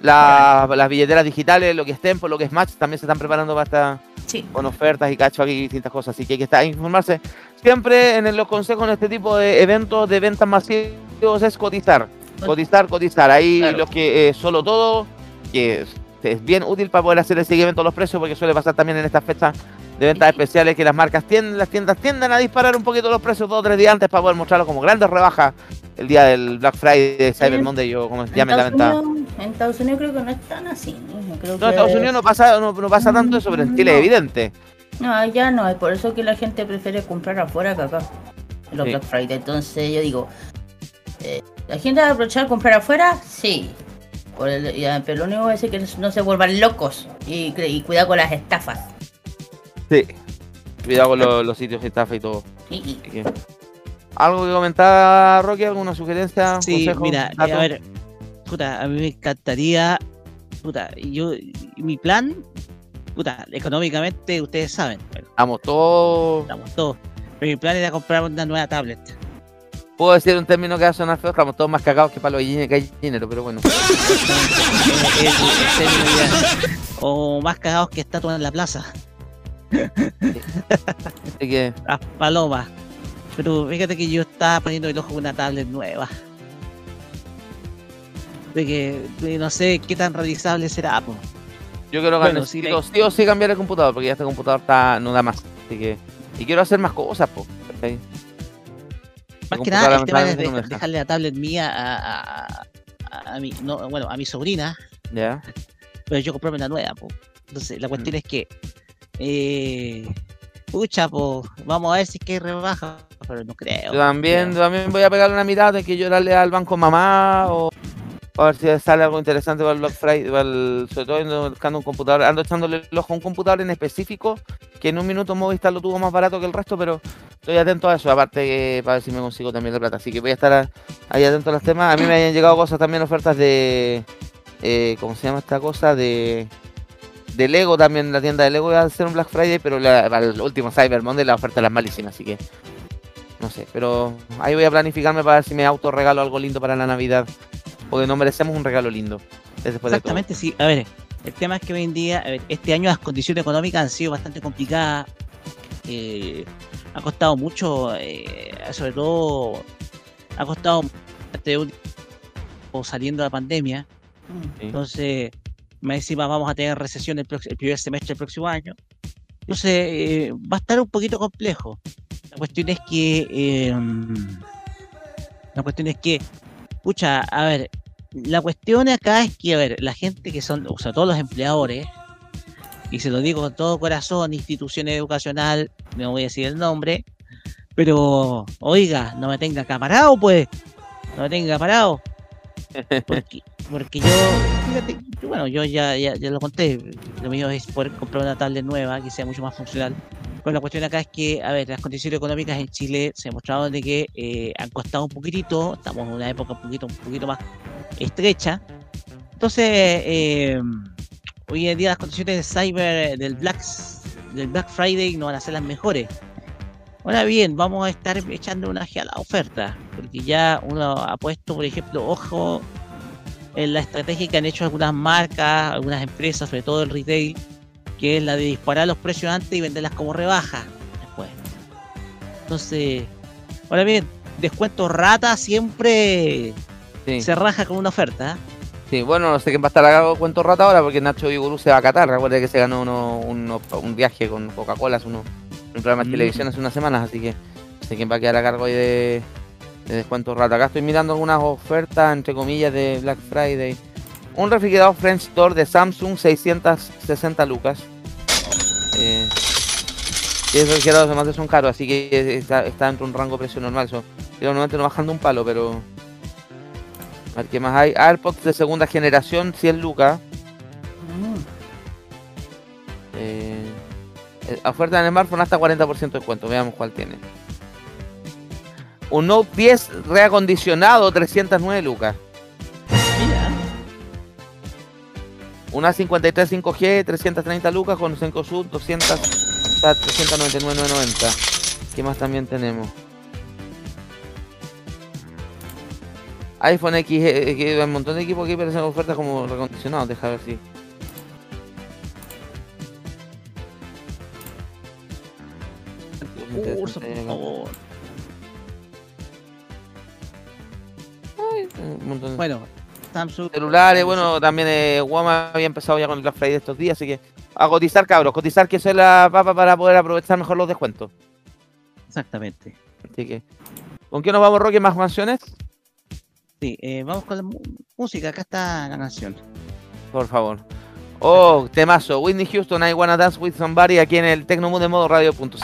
la- las billeteras digitales, lo que es Tempo, lo que es Match, también se están preparando para estar Sí. con ofertas y cacho aquí y distintas cosas, así que hay que estar informarse. Siempre en los consejos en este tipo de eventos de ventas masivos es cotizar, cotizar, cotizar. Ahí Claro. los que eh, solo todo, que es, es bien útil para poder hacer el seguimiento de los precios, porque suele pasar también en estas fechas de ventas especiales que las marcas tienden, las tiendas tienden a disparar un poquito los precios dos o tres días antes para poder mostrarlo como grandes rebajas el día del Black Friday, Cyber Monday, yo como en llamen la Estados, venta. Unidos, en Estados Unidos creo que no es tan así. Creo No, que- en Estados Unidos no pasa, no, no pasa tanto eso, pero en Chile es evidente. No, allá no, es por eso que la gente prefiere comprar afuera que acá, en los Sí. Black Friday. Entonces yo digo, eh, ¿la gente va a aprovechar comprar afuera? Sí. Por el- ya, pero lo único que es que no se vuelvan locos y, y cuidado con las estafas. Sí. Cuidado con los, los sitios de estafa y todo. Sí, ¿Algo que comentar, Roque? ¿Alguna sugerencia? Sí, consejo, mira, eh, dato? a ver, puta, a mí me encantaría, puta, yo, mi plan puta, económicamente ustedes saben, pero Estamos todos. estamos todos. Pero mi plan era comprar una nueva tablet. Puedo decir un término que va a sonar feo, estamos todos más cagados que palo de gallinero, pero bueno. O más cagados que estatuas en la plaza. Así que, Las palomas. Pero fíjate que yo estaba poniendo el ojo en una tablet nueva. De que de no sé qué tan realizable será, po. Yo quiero Bueno, necesito sí, o sí cambiar el computador, porque ya este computador está, no da más. Así que, y quiero hacer más cosas, po. ¿cachai? Más que nada, el tema es de- no dejarle la tablet mía a, a, a- a mi, no, bueno, a mi sobrina, Ya. pero yo comprarme una nueva, po. Entonces, la cuestión es que, eh, pucha, po, vamos a ver si es que rebaja, pero no creo. Yo también, creo. también voy a pegarle una mirada de que llorarle al banco mamá o a ver si sale algo interesante para el Black Friday, para sobre todo ando buscando un computador, ando echándole el ojo a un computador en específico que en un minuto Movistar lo tuvo más barato que el resto, pero estoy atento a eso, aparte que para ver si me consigo también la plata, así que voy a estar a- ahí atento a los temas. A mí me hayan llegado cosas también, ofertas de, eh, ¿cómo se llama esta cosa? De de Lego también, la tienda de Lego. Va a hacer un Black Friday, pero la- para el último Cyber Monday la oferta es malísima, así que no sé, pero ahí voy a planificarme para ver si me auto regalo algo lindo para la Navidad, porque no merecemos un regalo lindo. es Después de. Exactamente, sí. A ver, el tema es que hoy en día, a ver, este año las condiciones económicas han sido bastante complicadas. eh, ha costado mucho, eh, sobre todo, ha costado saliendo de la pandemia. Sí. Entonces, más encima vamos a tener recesión el, primer semestre del próximo año. Entonces, eh, va a estar un poquito complejo. La cuestión es que. la cuestión es que. Pucha, a ver. La cuestión acá es que, a ver, la gente que son, o sea, todos los empleadores, y se lo digo con todo corazón, institución educacional, no voy a decir el nombre, pero, oiga, no me tenga acá parado, pues. No me tenga parado. Porque, porque yo, fíjate, bueno, yo ya, ya, ya lo conté, lo mío es poder comprar una tablet nueva que sea mucho más funcional. Pero la cuestión acá es que, a ver, las condiciones económicas en Chile se ha mostrado de que eh, han costado un poquitito, estamos en una época un poquito, un poquito más estrecha. Entonces, eh, hoy en día las condiciones de cyber del Black, del Black Friday no van a ser las mejores. Ahora bien, vamos a estar echando una a la oferta, porque ya uno ha puesto, por ejemplo, ojo en la estrategia que han hecho algunas marcas, algunas empresas, sobre todo el retail, que es la de disparar los precios antes y venderlas como rebaja después. Entonces, ahora bien, descuento rata siempre Sí. se raja con una oferta. ¿eh? Sí, bueno, no sé quién va a estar a cargo de cuento rata ahora porque Nacho Vigorú se va a Qatar. Recuerda que se ganó uno, uno- un viaje con Coca-Cola hace uno, un programa de Mm. televisión hace unas semanas, así que no sé quién va a quedar a cargo ahí de, de descuento rata. Acá estoy mirando algunas ofertas, entre comillas, de Black Friday. Un refrigerador French Door de Samsung, 660 lucas. Eh, y esos refrigerados además son caros, así que está, dentro de un rango precio normal. Yo normalmente no bajando un palo, pero... A ver qué más hay. AirPods de segunda generación, 100 lucas. Eh, eh, oferta en el smartphone hasta 40% de descuento. Veamos cuál tiene. Un Note 10 reacondicionado, 309 lucas. Una 53 5G, 330 lucas con 5 sub, 200, está 399,90. ¿Qué más también tenemos? iPhone X, eh, que hay un montón de equipos aquí, pero son ofertas como recondicionados. Deja ver si. curso, por favor. Un montón de- Bueno, Samsung. celulares, bueno, también eh, Guama había empezado ya con el Black Friday estos días, así que a cotizar, cabros, cotizar que eso es la papa para poder aprovechar mejor los descuentos. Exactamente. Así que, ¿con qué nos vamos, Roque? ¿Más canciones? Sí, eh, vamos con la música. Acá está la canción. Por favor. Oh, temazo. Whitney Houston, I Wanna Dance With Somebody, aquí en el Tecnomood de modo radio.cl.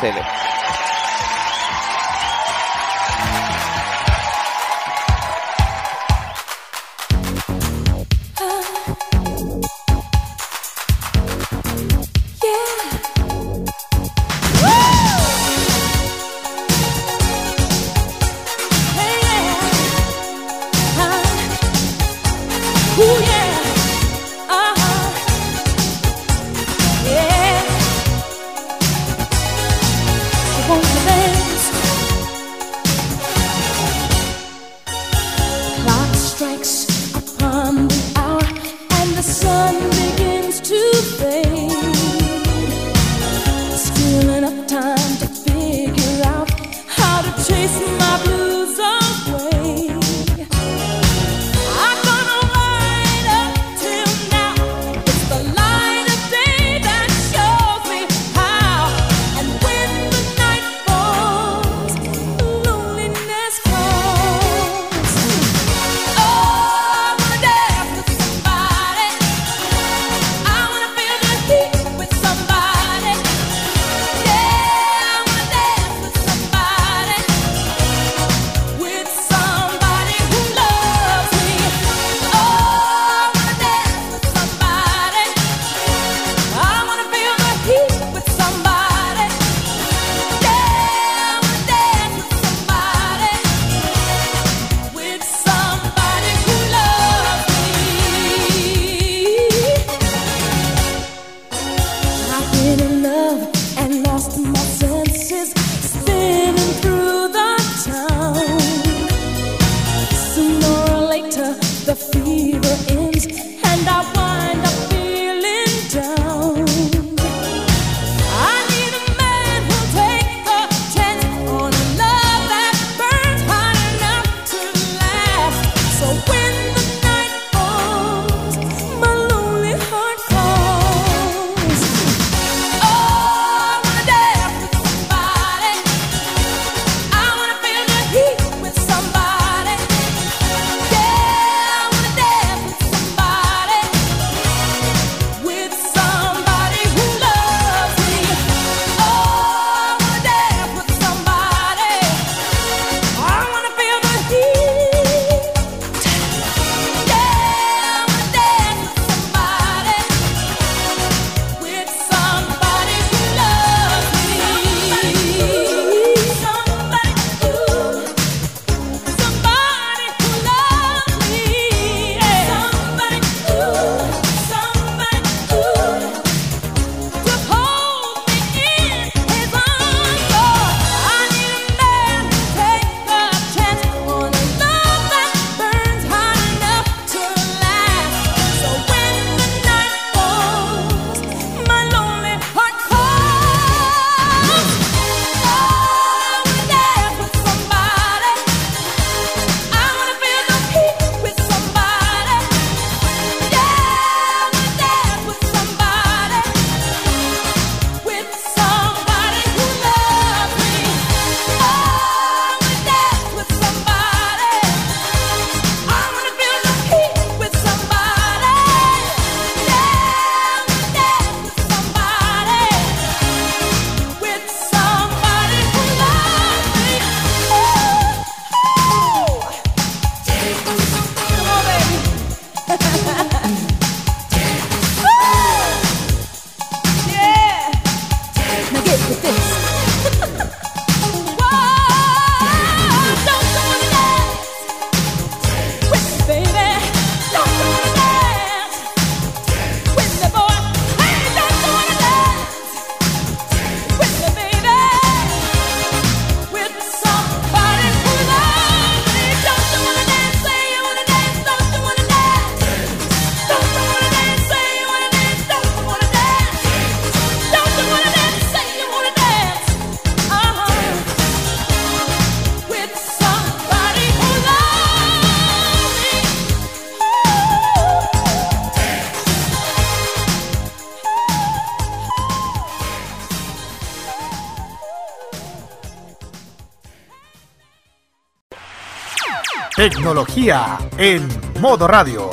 Tecnología en modo radio.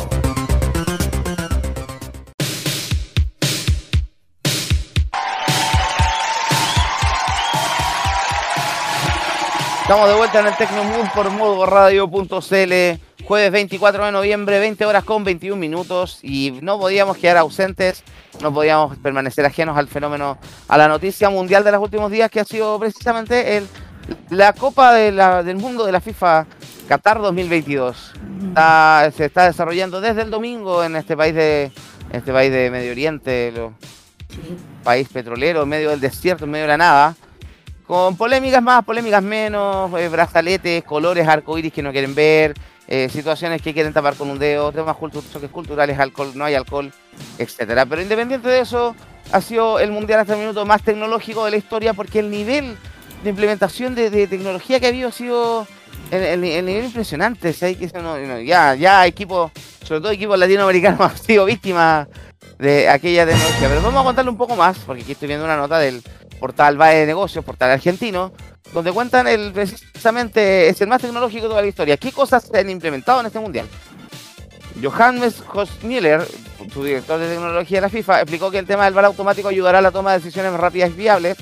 Estamos de vuelta en el Tecnomood por modoradio.cl. Jueves 24 de noviembre, 20 horas con 21 minutos. Y no podíamos quedar ausentes, no podíamos permanecer ajenos al fenómeno, a la noticia mundial de los últimos días, que ha sido precisamente el, la Copa del Mundo de la FIFA Qatar 2022. Está- se está desarrollando desde el domingo en este país de, este país de Medio Oriente, país petrolero, en medio del desierto, en medio de la nada con polémicas más, polémicas menos, eh, brazaletes, colores arcoíris que no quieren ver, eh, situaciones que quieren tapar con un dedo, temas cultu- culturales, alcohol, no hay alcohol, etcétera. Pero independiente de eso, ha sido el mundial hasta el minuto más tecnológico de la historia porque el nivel de implementación de, de tecnología que ha habido ha sido el, el- el nivel impresionante. ¿sabes? Que eso ya, equipos, sobre todo equipos latinoamericanos, han sido víctimas de aquella tecnología. Pero vamos a contarle un poco más, porque aquí estoy viendo una nota del portal Vae de Negocios, portal argentino, donde cuentan el precisamente es el más tecnológico de toda la historia. ¿Qué cosas se han implementado en este mundial? Johannes Hosmiller, su director de tecnología de la FIFA, explicó que el tema del VAR automático ayudará a la toma de decisiones más rápidas y viables.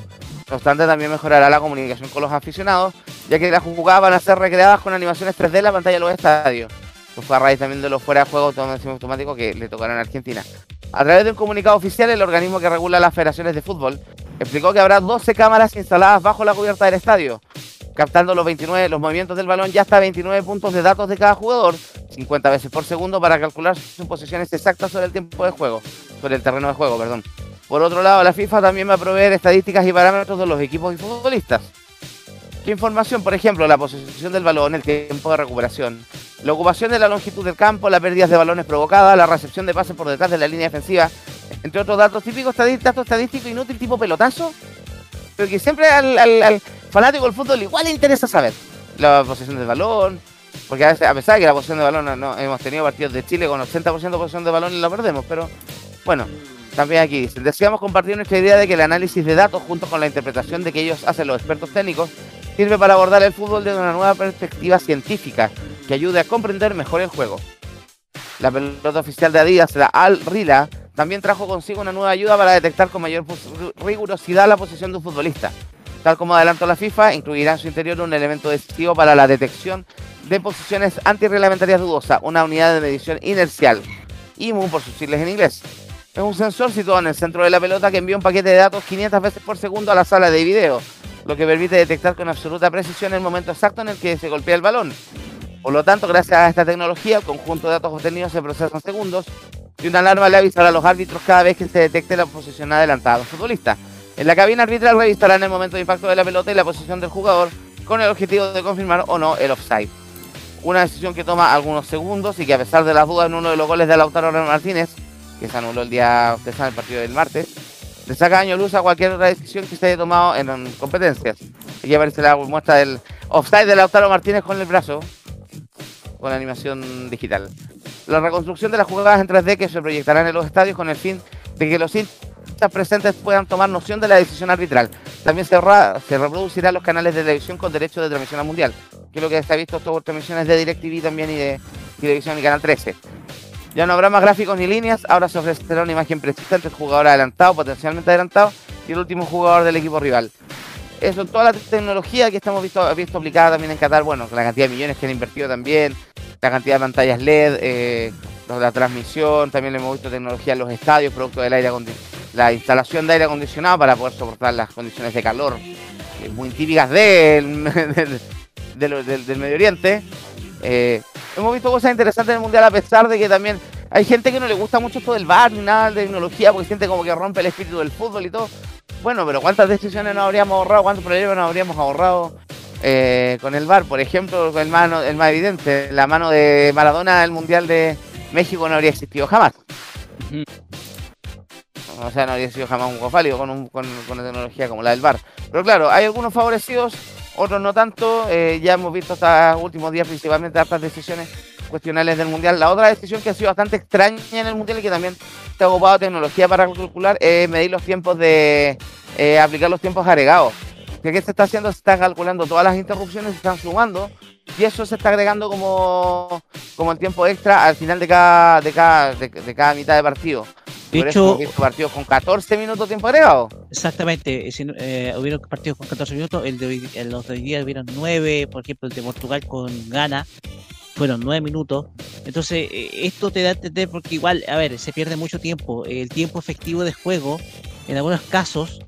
No obstante, también mejorará la comunicación con los aficionados, ya que las jugadas van a ser recreadas con animaciones 3D en la pantalla de los estadios. Esto fue a raíz también de los fuera de juego automático que le tocaron a Argentina. A través de un comunicado oficial, el organismo que regula las federaciones de fútbol explicó que habrá 12 cámaras instaladas bajo la cubierta del estadio, captando los 29 los movimientos del balón y hasta 29 puntos de datos de cada jugador, 50 veces por segundo para calcular sus posiciones exactas sobre el tiempo de juego, sobre el terreno de juego, perdón. Por otro lado, la FIFA también va a proveer estadísticas y parámetros de los equipos y futbolistas. ¿Qué información? Por ejemplo, la posición del balón, el tiempo de recuperación, la ocupación de la longitud del campo, las pérdidas de balones provocadas, la recepción de pases por detrás de la línea defensiva, entre otros datos típicos, datos estadísticos inútil tipo pelotazo, pero que siempre al, al- al fanático del fútbol igual le interesa saber. La posición del balón, porque a, veces, a pesar de que la posición de balón no- hemos tenido partidos de Chile con 80% de posición de balón y la perdemos, pero bueno, también aquí dicen, deseamos compartir nuestra idea de que el análisis de datos junto con la interpretación de que ellos hacen los expertos técnicos sirve para abordar el fútbol desde una nueva perspectiva científica que ayude a comprender mejor el juego. La pelota oficial de Adidas, la Al Rila, también trajo consigo una nueva ayuda para detectar con mayor rigurosidad la posición de un futbolista. Tal como adelantó la FIFA, incluirá en su interior un elemento decisivo para la detección de posiciones antirreglamentarias dudosas, una unidad de medición inercial, IMU por sus siglas en inglés. Es un sensor situado en el centro de la pelota que envía un paquete de datos 500 veces por segundo a la sala de video, lo que permite detectar con absoluta precisión el momento exacto en el que se golpea el balón. Por lo tanto, gracias a esta tecnología, el conjunto de datos obtenidos se procesa en segundos y una alarma le avisará a los árbitros cada vez que se detecte la posición adelantada del futbolista. En la cabina arbitral revisarán el momento de impacto de la pelota y la posición del jugador con el objetivo de confirmar o no el offside. Una decisión que toma algunos segundos y que a pesar de las dudas en uno de los goles de Lautaro Martínez, que se anuló el día ustedes saben, el partido del martes, le saca año luz a cualquier otra decisión que se haya tomado en, en competencias. Aquí aparece la muestra del offside de Lautaro Martínez con el brazo, con animación digital. La reconstrucción de las jugadas en 3D que se proyectarán en los estadios con el fin de que los hinchas presentes puedan tomar noción de la decisión arbitral. También se, se reproducirán los canales de televisión con derecho de transmisión al mundial, que es lo que se ha visto todas transmisiones de DirecTV también y de Televisión y Canal 13. Ya no habrá más gráficos ni líneas, ahora se ofrecerá una imagen precisa entre el jugador adelantado, potencialmente adelantado, y el último jugador del equipo rival. Eso, toda la tecnología que estamos visto, visto aplicada también en Qatar, bueno, la cantidad de millones que han invertido también, la cantidad de pantallas LED, eh, la transmisión, también hemos visto tecnología en los estadios, producto del aire la instalación de aire acondicionado para poder soportar las condiciones de calor eh, muy típicas del- del- del Medio Oriente. Eh, hemos visto cosas interesantes en el Mundial a pesar de que también hay gente que no le gusta mucho esto del bar ni nada de tecnología porque siente como que rompe el espíritu del fútbol y todo. Bueno, pero ¿cuántas decisiones nos habríamos ahorrado? ¿Cuántos problemas nos habríamos ahorrado eh, con el bar? Por ejemplo, el, mano, el más evidente, la mano de Maradona el Mundial de México no habría existido jamás. O sea, no habría sido jamás un gofálico con, un- con, con una tecnología como la del bar. Pero claro, hay algunos favorecidos, otros no tanto. Eh, ya hemos visto estos últimos días principalmente hartas decisiones cuestionables del Mundial. La otra decisión que ha sido bastante extraña en el Mundial y que también se ha ocupado tecnología para calcular es medir los tiempos de... eh, aplicar los tiempos agregados. ¿Qué, qué se está haciendo? Se están calculando todas las interrupciones, se están sumando y eso se está agregando como, como el tiempo extra al final de cada, de cada, de, de cada mitad de partido. De Por hecho- eso partidos con 14 minutos de tiempo agregado. Exactamente, si no- eh, hubieron partidos con 14 minutos, el de hoy, los de hoy día hubieron 9, por ejemplo el de Portugal con Ghana fueron 9 minutos. Entonces, eh, esto te da a entender porque igual, a ver, se pierde mucho tiempo. El tiempo efectivo de juego, en algunos casos,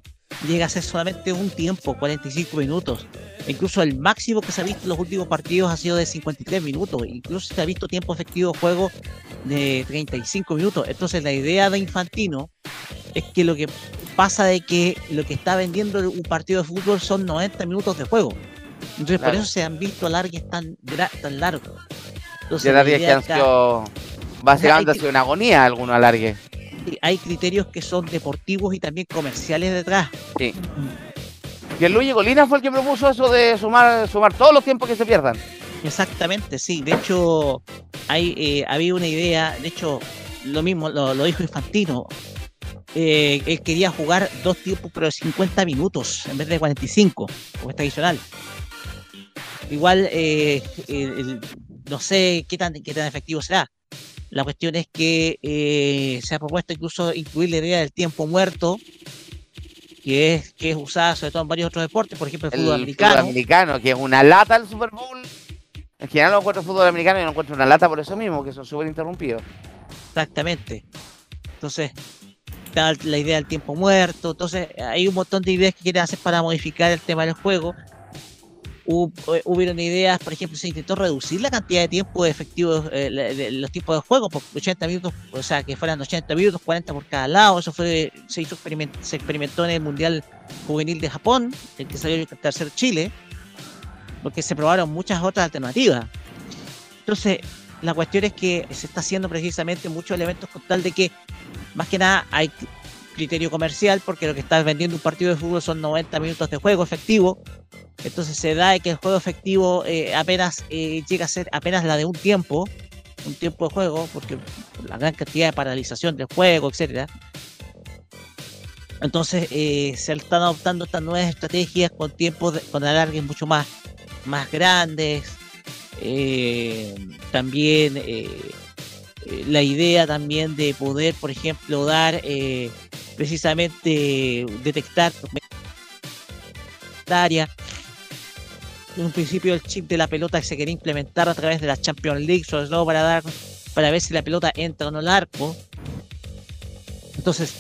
llega a ser solamente un tiempo, 45 minutos. Incluso el máximo que se ha visto en los últimos partidos ha sido de 53 minutos. Incluso se ha visto tiempo efectivo de juego de 35 minutos. Entonces la idea de Infantino es que lo que pasa de que lo que está vendiendo un partido de fútbol son 90 minutos de juego. Entonces por eso se han visto alargues tan, tan largos. Entonces, alargues que han sido. Básicamente sido una agonía algunos alargues. hay criterios que son deportivos y también comerciales detrás. Sí. Y el Luigi Colina fue el que propuso eso de sumar, sumar todos los tiempos que se pierdan. Exactamente, sí. De hecho, hay, eh, había una idea, de hecho, lo mismo lo, lo dijo Infantino. Eh, él quería jugar dos tiempos, pero de 50 minutos en vez de 45, como está adicional. Igual, eh, no sé qué tan, qué tan efectivo será. La cuestión es que eh, se ha propuesto incluso incluir la idea del tiempo muerto, que es, que es usada sobre todo en varios otros deportes, por ejemplo el, El fútbol fútbol americano. americano, que es una lata el Super Bowl. En general no encuentro fútbol americano y no encuentro una lata por eso mismo, que son súper interrumpidos. Exactamente. Entonces, está la idea del tiempo muerto. Entonces, hay un montón de ideas que quieren hacer para modificar el tema del juego. Eh, hubieron ideas, por ejemplo, se intentó reducir la cantidad de tiempo efectivo, eh, la- de- los tiempos de juego, por 80 minutos, o sea, que fueran 80 minutos, 40 por cada lado. Eso fue, se hizo experiment- se experimentó en el Mundial Juvenil de Japón, el que salió el tercer Chile, porque se probaron muchas otras alternativas. Entonces, la cuestión es que se está haciendo precisamente muchos elementos con tal de que, más que nada, hay criterio comercial, porque lo que está vendiendo un partido de fútbol son 90 minutos de juego efectivo. Entonces se da que el juego efectivo eh, apenas eh, llega a ser apenas la de un tiempo, un tiempo de juego, porque por la gran cantidad de paralización del juego, etcétera. Entonces eh, se están adoptando estas nuevas estrategias con tiempos con alargues mucho más, más grandes. eh, también eh, eh, la idea también de poder, por ejemplo, dar precisamente detectar área. En un principio el chip de la pelota que se quería implementar a través de la Champions League, sobre todo para dar para ver si la pelota entra o no al arco. Entonces,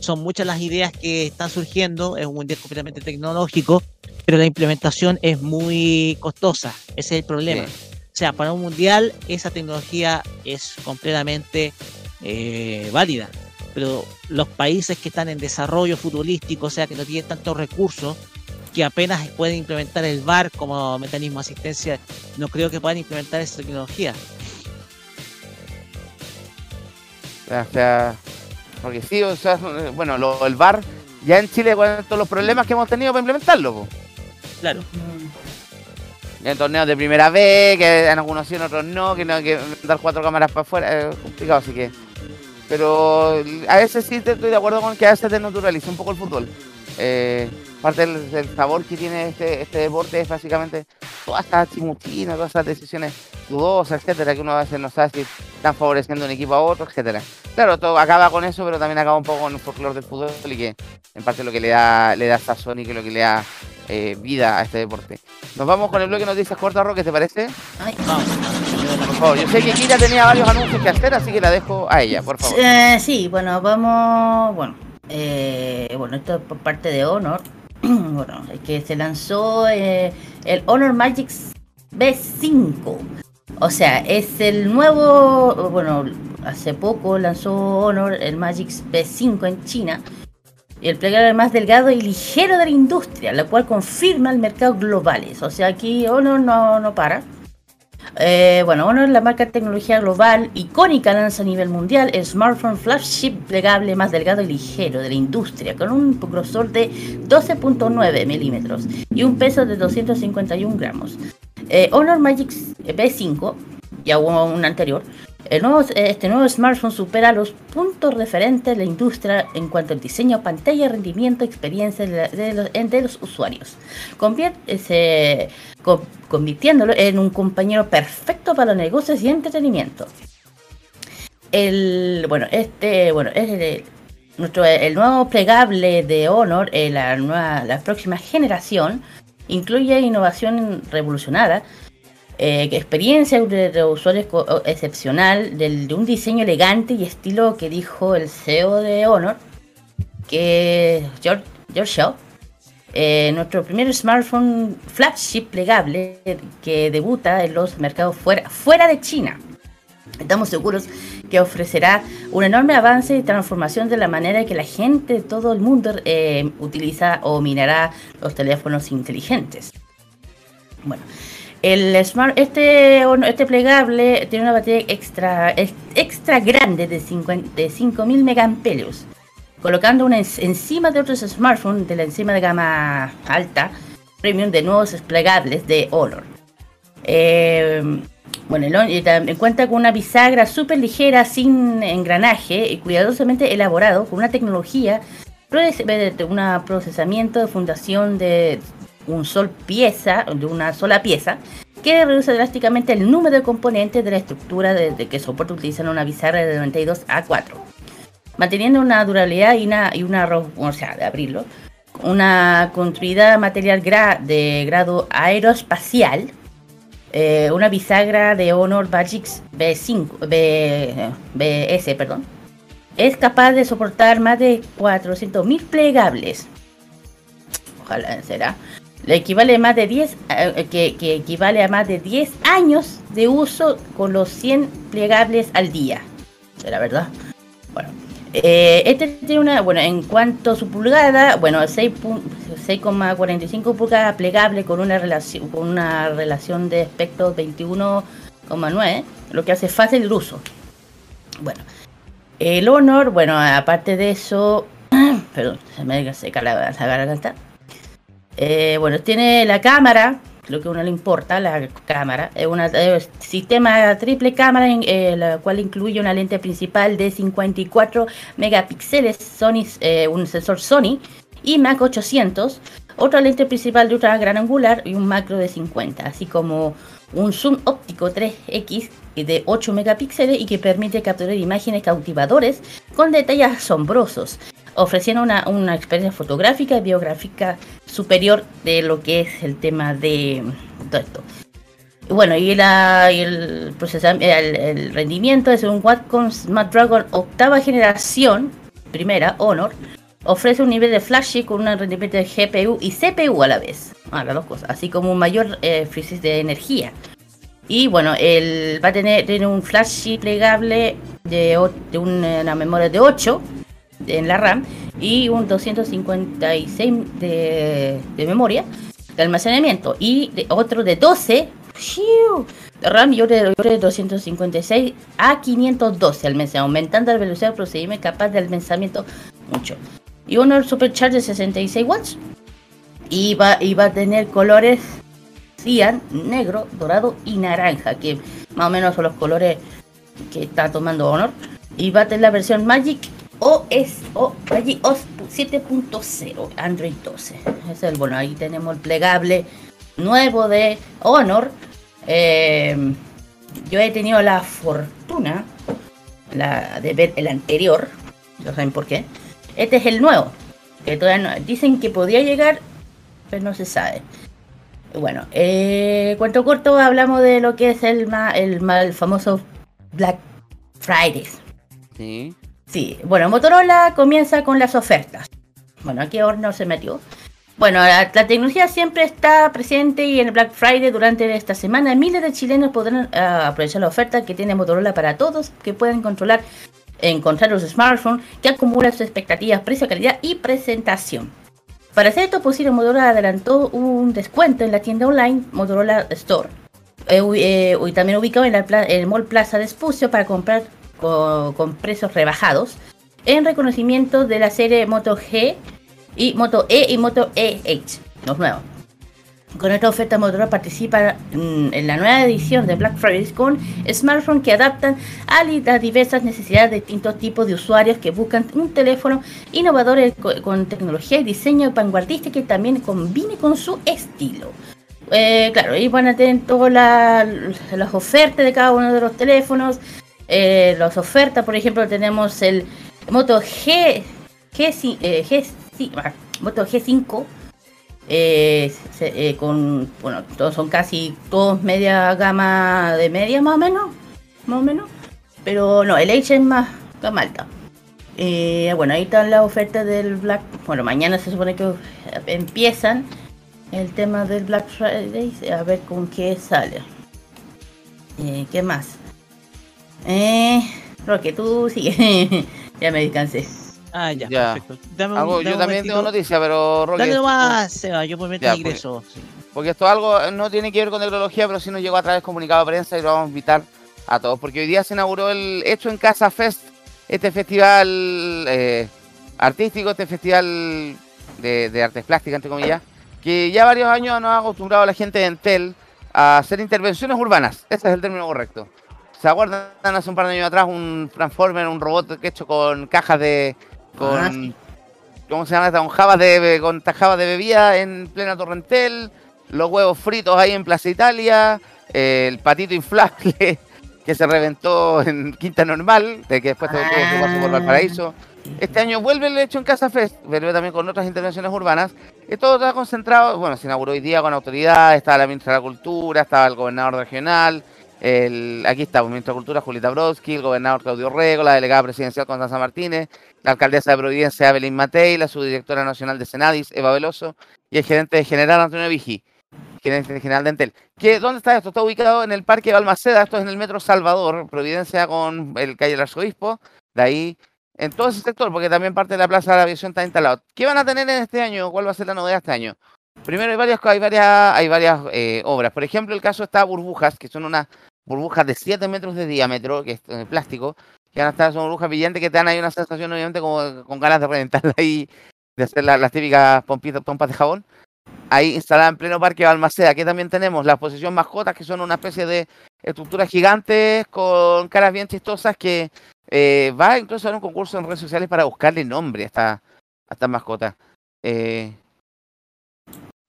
son muchas las ideas que están surgiendo, es un mundial completamente tecnológico, pero la implementación es muy costosa, ese es el problema. O sea, para un mundial esa tecnología es completamente eh, válida, pero los países que están en desarrollo futbolístico, o sea, que no tienen tantos recursos, que apenas pueden implementar el VAR como mecanismo de asistencia, no creo que puedan implementar esa tecnología. O sea, porque sí, o sea, bueno, lo, el VAR, ya en Chile con todos los problemas que hemos tenido para implementarlo, po. Claro. En torneos de primera vez, que en algunos sí, en otros no, que no, que dar cuatro cámaras para afuera, es complicado, así que. Pero a veces sí estoy de acuerdo con que a veces te naturaliza un poco el fútbol. Eh, parte del, del sabor que tiene este, este deporte es básicamente todas estas chimuchinas, todas esas decisiones dudosas, etcétera, que uno a veces no sabe si están favoreciendo un equipo a otro, etcétera. Claro, todo acaba con eso, pero también acaba un poco con el folclore del fútbol y que en parte lo que le da, le da sazón y que lo que le da eh, vida a este deporte. Nos vamos con el bloque noticias cortas, Roque, ¿te parece? Por favor, yo sé que Kira tenía varios anuncios que hacer, así que la dejo a ella, por favor. Eh, sí, bueno, vamos. Bueno, eh, bueno, esto es por parte de Honor. bueno, es que se lanzó eh, el Honor Magic B5. O sea, es el nuevo. Bueno, hace poco lanzó Honor el Magic B5 en China. El plegable más delgado y ligero de la industria, la cual confirma el mercado globales. O sea, aquí Honor no, no para. Eh, bueno, Honor, la marca de tecnología global icónica, lanza a nivel mundial el smartphone flagship plegable más delgado y ligero de la industria, con un grosor de 12.9 milímetros y un peso de 251 gramos. Eh, Honor Magic B5, ya hubo un anterior, Este nuevo smartphone supera los puntos referentes de la industria en cuanto al diseño, pantalla, rendimiento, experiencia de, los, usuarios, convirtiéndolo en un compañero perfecto para los negocios y entretenimiento. El, bueno, este, bueno, es el, nuestro, el nuevo plegable de Honor, eh, la, nueva, la próxima generación, incluye innovación revolucionada, eh, experiencia de, de usuarios co- o- excepcional, del- de un diseño elegante y estilo que dijo el CEO de Honor, que es George, George Shaw. Eh, nuestro primer smartphone flagship plegable que debuta en los mercados fuera, fuera de China. Estamos seguros que ofrecerá un enorme avance y transformación de la manera en que la gente de todo el mundo eh, utiliza o mirará los teléfonos inteligentes. Bueno, el smart, este, este plegable tiene una batería extra, ex- extra grande de, 50 de 5000 megaamperios, colocando una en- encima de otros smartphones de la encima de gama alta, premium de nuevos plegables de Honor. Eh, bueno, el cuenta con una bisagra súper ligera, sin engranaje y cuidadosamente elaborado con una tecnología, de un procesamiento de fundación de un sol pieza, de una sola pieza, que reduce drásticamente el número de componentes de la estructura de, de que soporta utilizar una bisagra de 92 a 4, manteniendo una durabilidad y una, y una o sea, de abrirlo, una construida material de grado aeroespacial, eh, una bisagra de Honor Magix B5, B, BS, perdón, es capaz de soportar más de 400.000 plegables. Ojalá será. Le equivale a más de 10, eh, que, equivale a más de 10 años de uso con los 100 plegables al día. ¿Será verdad? Bueno, eh, este tiene una, bueno, en cuanto a su pulgada, bueno, 6 pu- 6,45 pulgadas plegable con una relación, con una relación de aspecto 21,9, lo que hace fácil el uso. Bueno, el Honor, bueno, aparte de eso, perdón, se me seca la, la garganta. Eh, bueno, tiene la cámara, lo que a uno le importa, la cámara, es un sistema triple cámara, eh, la cual incluye una lente principal de 54 megapíxeles, Sony, eh, un sensor Sony y Mac 800, otra lente principal de ultra gran angular y un macro de 50, así como un zoom óptico 3X de 8 megapíxeles y que permite capturar imágenes cautivadores con detalles asombrosos, ofreciendo una, una experiencia fotográfica y biográfica superior de lo que es el tema de todo esto. Bueno, y, el, el, rendimiento es un Qualcomm Snapdragon octava generación, primera, Honor, ofrece un nivel de flagship con un rendimiento de GPU y CPU a la vez, ah, las dos cosas, así como un mayor eh, de energía. Y bueno, el, va a tener, tiene un flagship plegable de, de una, una memoria de 8 en la RAM y un 256 de, de memoria de almacenamiento y de otro de 12 ¡fiu! de RAM y otro de, otro de 256 a 512 al mes, aumentando la velocidad del procedimiento capaz de almacenamiento mucho. Y uno Supercharge de 66 watts y va, y va a tener colores cian, negro, dorado y naranja, que más o menos son los colores que está tomando Honor. Y va a tener la versión Magic OS o Magic OS 7.0, Android 12. Ese es el bueno, ahí tenemos el plegable nuevo de Honor. Eh, yo he tenido la fortuna la, de ver el anterior, no saben por qué. Este es el nuevo, que todavía no- dicen que podría llegar, pero no se sabe. Bueno, eh, cuento corto, hablamos de lo que es el, ma- el, el famoso Black Friday. Sí. Sí, bueno, Motorola comienza con las ofertas. Bueno, aquí Honor se metió. Bueno, la, la tecnología siempre está presente y en el Black Friday durante esta semana miles de chilenos podrán ah, aprovechar la oferta que tiene Motorola para todos, que pueden controlar, encontrar los smartphones que acumulan sus expectativas, precio, calidad y presentación. Para hacer esto posible, Motorola adelantó un descuento en la tienda online Motorola Store. eh, eh, y también ubicado en la pla- el Mall Plaza de Espucio para comprar co- con, precios rebajados en reconocimiento de la serie Moto G y Moto E y Moto EH, los nuevos. Con esta oferta Motorola participa mm, en la nueva edición de Black Friday con smartphones que adaptan a las diversas necesidades de distintos tipos de usuarios que buscan un teléfono innovador eh, co- con tecnología y diseño vanguardista que también combine con su estilo. Eh, claro, ahí van a tener todas la- las ofertas de cada uno de los teléfonos. Eh, las ofertas, por ejemplo, tenemos el Moto G, G, eh, G, ah, Moto G5 eh, eh, con, bueno, todos son casi todos media gama de media más o menos, más o menos, pero no, el H es más gama alta. Bueno, ahí están las ofertas del Black, bueno, mañana se supone que empiezan el tema del Black Friday, a ver con qué sale. ¿Qué más? Eh, Roque, tú sigue, ya me descansé. Ah, ya, Ya. perfecto. Dame un- Algo- dame yo un también momentito. tengo noticia, pero Roque, Dale nomás, Seba, yo por mientras porque- ingreso. sí. Porque esto algo no tiene que ver con tecnología, pero sí nos llegó a través de comunicado de prensa y lo vamos a invitar a todos. Porque hoy día se inauguró el Hecho en Casa Fest, este festival eh, artístico, este festival de, de artes plásticas, entre comillas, que ya varios años nos ha acostumbrado a la gente de Entel a hacer intervenciones urbanas. Ese es el término correcto. ¿Se acuerdan hace un par de años atrás un Transformer, un robot que hecho con cajas de... Con, Ah, sí. ¿Cómo se llama esta? Con jabas de, con tajabas de bebida en plena Torrentel, los huevos fritos ahí en Plaza Italia, eh, el patito inflable que se reventó en Quinta Normal, de que después tuvo que pasó por Valparaíso. Este año vuelve el hecho en Casa Fest, vuelve también con otras intervenciones urbanas. Todo está concentrado, bueno, se inauguró hoy día con autoridades, estaba la ministra de la Cultura, estaba el gobernador regional, el, aquí está el ministro de Cultura, Julita Brodsky, el gobernador Claudio Rego, la delegada presidencial Constanza Martínez, la alcaldesa de Providencia, Evelyn Matei, la subdirectora nacional de Senadis, Eva Veloso, y el gerente general Antonio Vigi, gerente general de Entel. ¿Qué, ¿Dónde está esto? Está ubicado en el Parque Balmaceda, esto es en el Metro Salvador, Providencia con el calle del Arzobispo, de ahí en todo ese sector, porque también parte de la Plaza de la Aviación está instalado. ¿Qué van a tener en este año? ¿Cuál va a ser la novedad este año? Primero hay varias, hay varias, hay varias eh, obras. Por ejemplo, el caso está burbujas, que son unas burbujas de 7 metros de diámetro, que es eh, plástico, que van a estar, son burbujas brillantes que te dan ahí una sensación, obviamente, como con ganas de reventarla ahí, de hacer la- las típicas pompitas, pompas de jabón. Ahí instalada en pleno parque Balmaceda, que también tenemos la exposición mascotas, que son una especie de estructuras gigantes con caras bien chistosas que eh, va incluso a un concurso en redes sociales para buscarle nombre a esta, a estas mascotas. Eh,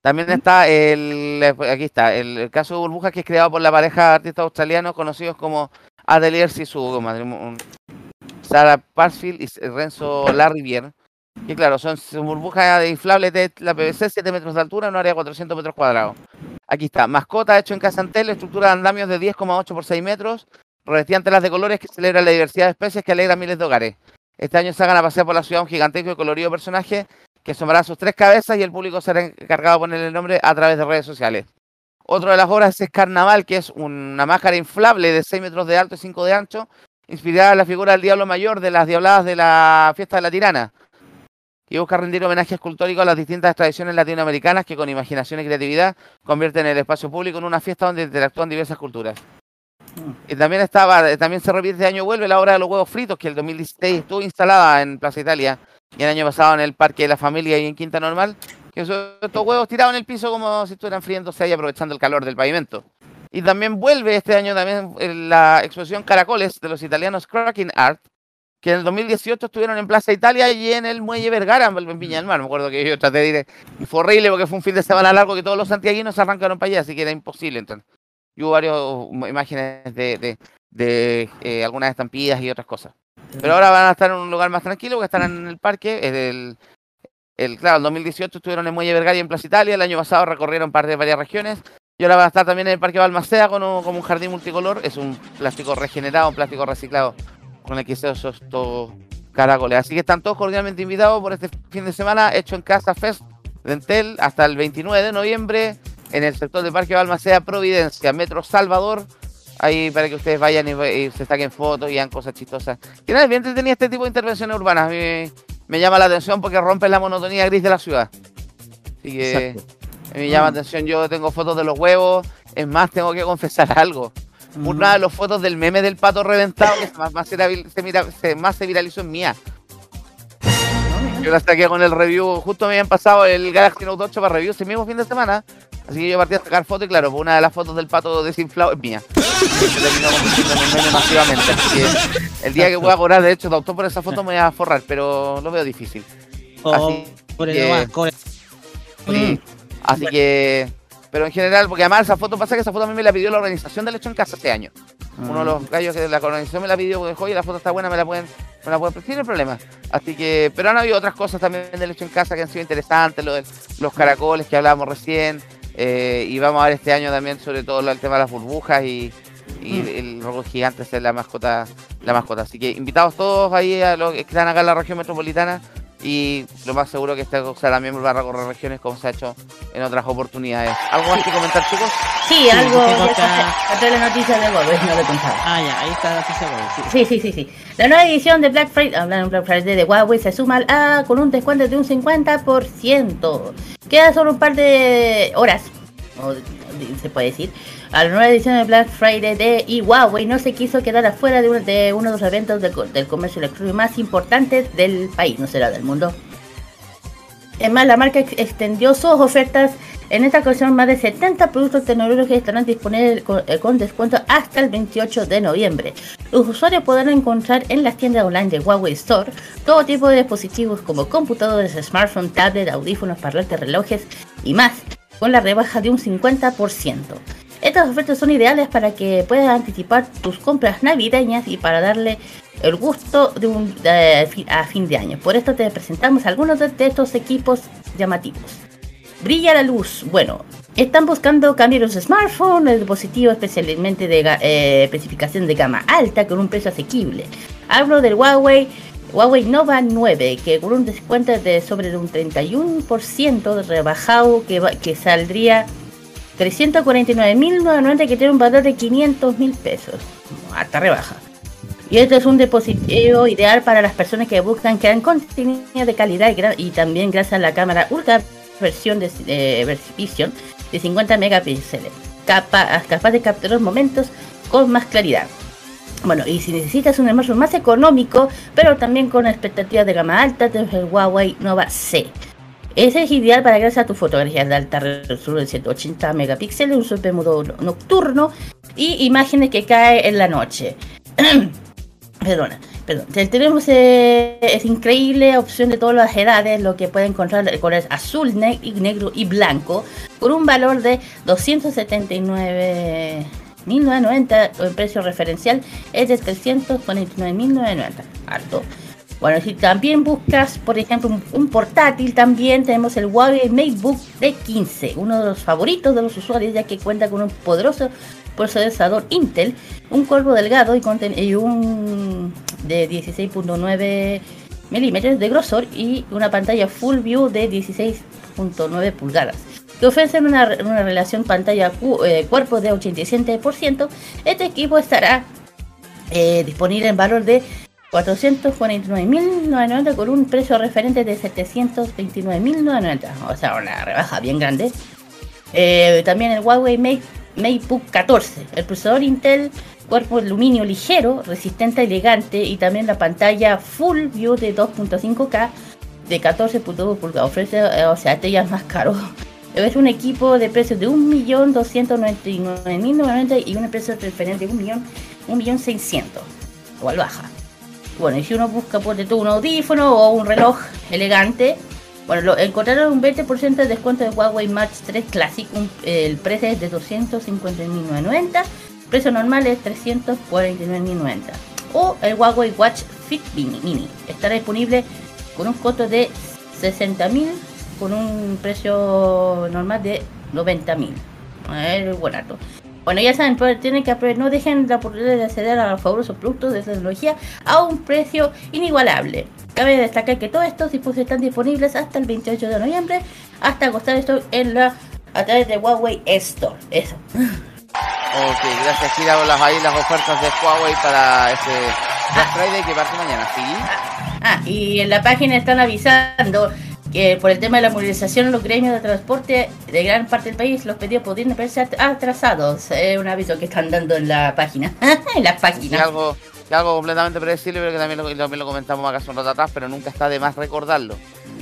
también está el, aquí está, el, caso de Burbujas que es creado por la pareja de artistas australianos conocidos como Adelier y su matrimonio, Sarah Parsfield y Renzo Larrivier. Que claro, son, burbujas de inflables de la PVC, 7 metros de altura, en un área de 400 metros cuadrados. Aquí está, mascota hecho en Casa Antel, estructura de andamios de 10,8 por 6 metros, revestida en telas de colores que celebra la diversidad de especies que alegra miles de hogares. Este año sacan a pasear por la ciudad un gigantesco y colorido personaje que asomará sus tres cabezas y el público será encargado de ponerle el nombre a través de redes sociales. Otra de las obras es Carnaval, que es una máscara inflable de 6 metros de alto y 5 de ancho, inspirada en la figura del Diablo Mayor de las Diabladas de la Fiesta de la Tirana, y busca rendir homenaje escultórico a las distintas tradiciones latinoamericanas que con imaginación y creatividad convierten el espacio público en una fiesta donde interactúan diversas culturas. Y también estaba, también se repite este año vuelve la obra de los huevos fritos, que el 2016 estuvo instalada en Plaza Italia y el año pasado en el Parque de la Familia y en Quinta Normal, que son estos huevos tirados en el piso como si estuvieran friéndose ahí aprovechando el calor del pavimento. Y también vuelve este año también eh, la exposición Caracoles de los italianos Cracking Art, que en el 2018 estuvieron en Plaza Italia y en el Muelle Vergara, en Viña del Mar. Me acuerdo que yo traté de ir, y fue horrible porque fue un fin de semana largo que todos los santiaguinos arrancaron para allá, así que era imposible. Entonces. Y hubo varias imágenes de, de, de eh, algunas estampidas y otras cosas. Pero ahora van a estar en un lugar más tranquilo, porque están en el parque. El, el, claro, el 2018 estuvieron en Muelle Vergara y en Plaza Italia. El año pasado recorrieron parte de varias regiones. Y ahora van a estar también en el Parque Balmaceda con un, como un jardín multicolor. Es un plástico regenerado, un plástico reciclado con el que se hizo estos caracoles. Así que están todos cordialmente invitados por este fin de semana, hecho en Casa Fest de Entel, hasta el 29 de noviembre, en el sector del Parque Balmaceda, Providencia, Metro Salvador. Ahí para que ustedes vayan y, y se saquen fotos y hagan cosas chistosas. Que nada, bien tenía este tipo de intervenciones urbanas. A mí me, me llama la atención porque rompen la monotonía gris de la ciudad. Así que me llama la atención. Yo tengo fotos de los huevos. Es más, tengo que confesar algo. Una de las fotos del meme del pato reventado que más, más se, se- más se viralizó en mía. Yo la saqué con el review. Justo me habían pasado el Galaxy Note 8 para review ese mismo fin de semana. Así que yo partí a sacar fotos y claro, pues una de las fotos del pato desinflado es mía. Se terminó convirtiendo masivamente. Así que el día que pueda cobrar, de hecho, doctor, por esa foto me voy a forrar, pero lo veo difícil. Así Pobre que-. Sí. Así que. Pero en general, porque además esa foto pasa que esa foto a mí me la pidió la organización del hecho en casa este año. Uno de los gallos que de la organización me la pidió, dijo, oye, la foto está buena, me la pueden, me la pueden hay problema. Así que, pero han habido otras cosas también del hecho en casa que han sido interesantes, lo de los caracoles que hablábamos recién, eh, y vamos a ver este año también sobre todo el tema de las burbujas y, y el robo gigante es la mascota, la mascota. Así que invitados todos ahí a los que están acá en la región metropolitana y lo más seguro que esta cosa también va a recorrer regiones como se ha hecho en otras oportunidades. ¿Algo más que comentar, chicos? Sí, algo. encontré la noticia de Huawei, no lo he contado. Ah, ya, ahí está la noticia, sí. Sí, sí, sí, sí. La nueva edición de Black Friday, hablando de Black Friday de Huawei, se suma al A con un descuento de un 50%. Queda solo un par de horas, o se puede decir, a la nueva edición de Black Friday de y Huawei no se quiso quedar afuera de, un- de uno de los eventos del, co- del comercio electrónico más importantes del país, no será del mundo. Es más, la marca ex- extendió sus ofertas. En esta ocasión, más de 70 productos tecnológicos estarán disponibles con, eh, descuento hasta el 28 de noviembre. Los usuarios podrán encontrar en las tiendas online de Huawei Store todo tipo de dispositivos como computadores, smartphones, tablets, audífonos, parlantes, relojes y más, con la rebaja de un 50%. Estas ofertas son ideales para que puedas anticipar tus compras navideñas y para darle el gusto de un, a fin de año. Por esto te presentamos algunos de, estos equipos llamativos. Brilla la luz. Bueno, están buscando cambiar los smartphones, el dispositivo especialmente de eh, especificación de gama alta con un precio asequible. Hablo del Huawei Huawei Nova 9, que con un descuento de sobre un 31% de rebajado que saldría 349.990 que tiene un valor de 500 mil pesos. Hasta rebaja. Y este es un dispositivo ideal para las personas que buscan crear contenido de calidad y, también gracias a la cámara ultra versión de eh, de 50 megapíxeles, capa- capaz de capturar momentos con más claridad. Bueno, y si necesitas un smartphone más económico, pero también con expectativas de gama alta, tienes el Huawei Nova C. Ese es ideal para gracias a tus fotografías de alta resolución de 180 megapíxeles, un super nocturno y imágenes que cae en la noche. Perdona, perdón. Te- Tenemos eh, es increíble opción de todas las edades, lo que puede encontrar de colores azul, negro y blanco, con un valor de 279.990, el precio referencial es de 349.990, alto. Bueno, si también buscas, por ejemplo, un, portátil, también tenemos el Huawei MateBook D15, uno de los favoritos de los usuarios, ya que cuenta con un poderoso procesador Intel, un cuerpo delgado y, y un de 16.9 milímetros de grosor y una pantalla Full View de 16.9 pulgadas que ofrecen una, una relación pantalla cu- eh, de 87%. Este equipo estará eh, disponible en valor de 449.990 con un precio referente de 729.990. O sea, una rebaja bien grande. Eh, también el Huawei Mate, MateBook 14. El procesador Intel, cuerpo aluminio ligero, resistente, elegante y también la pantalla Full View de 2.5K de 14.2 pulgadas. Ofrece, eh, o sea, este ya más caro. Es un equipo de precios de 1.299.990 y un precio referente de 1.000.000 1.600.000. Igual baja. Bueno, y si uno busca por todo un audífono o un reloj elegante, bueno, lo, encontraron un 20% de descuento de Huawei Match 3 Classic. el precio es de 250.990. Precio normal es 349.990. O el Huawei Watch Fit Mini. Mini. Estará disponible con un costo de 60.000 con un precio normal de 90.000. Es barato. Bueno, ya saben, pero tienen que apre- no dejen la oportunidad de acceder a los fabulosos productos de tecnología a un precio inigualable. Cabe destacar que todos estos dispositivos están disponibles hasta el 28 de noviembre, hasta agostar esto en la a través de Huawei Store. Eso. Ok, gracias. Damos las, ahí las ofertas de Huawei para este Black Friday que parte mañana, ¿sí? Ah, y en la página están avisando que por el tema de la movilización en los gremios de transporte de gran parte del país, los pedidos podrían verse atrasados. Es un aviso que están dando en la página. en la Que página. algo, que algo completamente predecible, pero que también lo, también lo comentamos acá hace un rato atrás, pero nunca está de más recordarlo.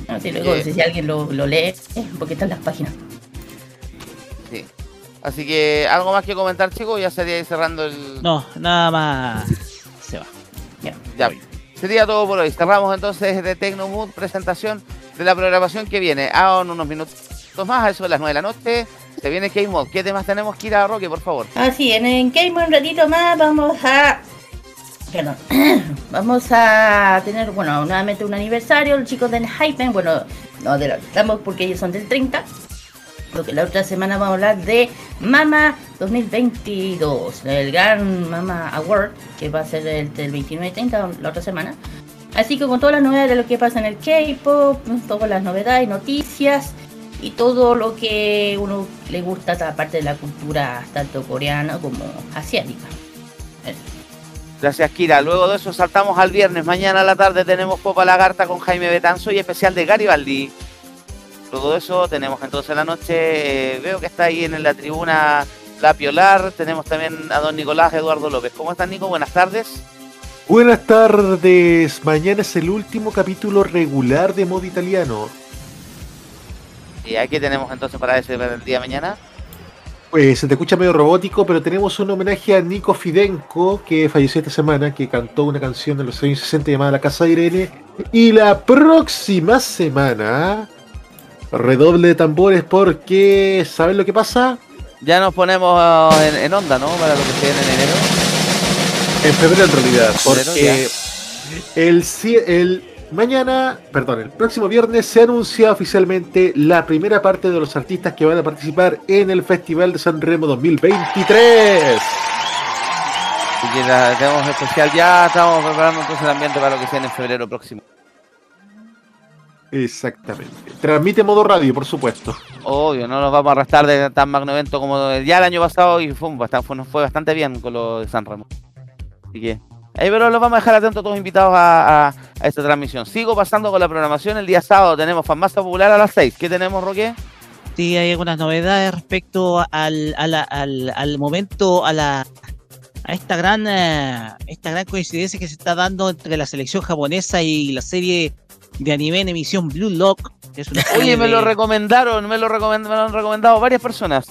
No, sí, luego, Eh, si alguien lo, lo lee, eh, porque están las páginas. Así que, ¿algo más que comentar, chicos? Ya sería ir cerrando el. No, nada más. Se va. Ya. Sería todo por hoy. Cerramos entonces de Tecnomood, presentación de la programación que viene. En unos minutos más, a eso de las 9 de la noche. Se viene Game Mode. ¿Qué temas tenemos que ir a Roque, por favor? Así, en el Game un ratito más vamos a. Perdón. vamos a tener, bueno, nuevamente un aniversario. Los chicos de Hypen, bueno, no adelantamos porque ellos son del 30. Lo que la otra semana vamos a hablar de Mama 2022, el gran Mama Award, que va a ser el, del 29 y 30 la otra semana. Así que con todas las novedades de lo que pasa en el K-pop, todas las novedades, noticias y todo lo que uno le gusta, aparte de la cultura tanto coreana como asiática. Gracias, Kira. Luego de eso saltamos al viernes. Mañana a la tarde tenemos Popa Lagarta con Jaime Betanzo y especial de Garibaldi. De eso tenemos entonces la noche, eh, veo que está ahí en la tribuna La Piolar. Tenemos también a don Nicolás Eduardo López. ¿Cómo estás, Nico? Buenas tardes. Buenas tardes. Mañana es el último capítulo regular de modo italiano. ¿Y aquí tenemos entonces para ese para el día de mañana? Pues se te escucha medio robótico, pero tenemos un homenaje a Nico Fidenco, que falleció esta semana, que cantó una canción de los años 60 llamada La Casa de Irene. Y la próxima semana, redoble de tambores porque, ¿sabes lo que pasa? Ya nos ponemos en, en onda, ¿no? Para lo que se viene en enero. En febrero en realidad, porque el, el mañana, perdón, el próximo viernes se anuncia oficialmente la primera parte de los artistas que van a participar en el Festival de San Remo 2023. Así que la tenemos especial ya. Estamos preparando entonces el ambiente para lo que sea en febrero próximo. Exactamente. Transmite modo radio, por supuesto. Obvio, no nos vamos a restar de tan magno evento como ya el año pasado y fue, fue- nos fue bastante bien con lo de San Remo. Así que, ahí pero los vamos a dejar atentos todos invitados a, a- a esta transmisión. Sigo pasando con la programación. El día sábado tenemos Farmacia Popular a las 6. ¿Qué tenemos, Roque? Sí, hay algunas novedades respecto al, a la- al, al momento, a la a esta gran eh, esta gran coincidencia que se está dando entre la selección japonesa y la serie de anime en emisión Blue Lock. que es una Oye, me de- lo recomendaron, me lo, recomend- me lo han recomendado varias personas.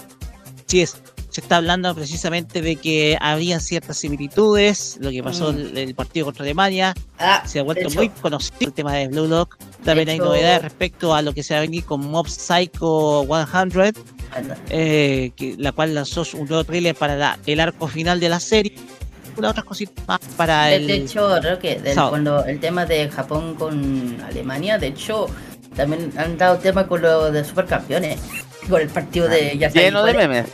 Sí es. Se está hablando precisamente de que había ciertas similitudes, lo que pasó Mm. el, el partido contra Alemania, Ah, se ha vuelto muy conocido el tema de Blue Lock. También hay novedades respecto a lo que se va a venir con Mob Psycho 100, anda. eh, que, la cual lanzó un nuevo trailer para la- el arco final de la serie. Otras cositas más para De, el. de hecho, creo que del- cuando el tema de Japón con Alemania, de hecho, también han dado tema con lo de supercampeones, con el partido de ya saben Lleno de memes.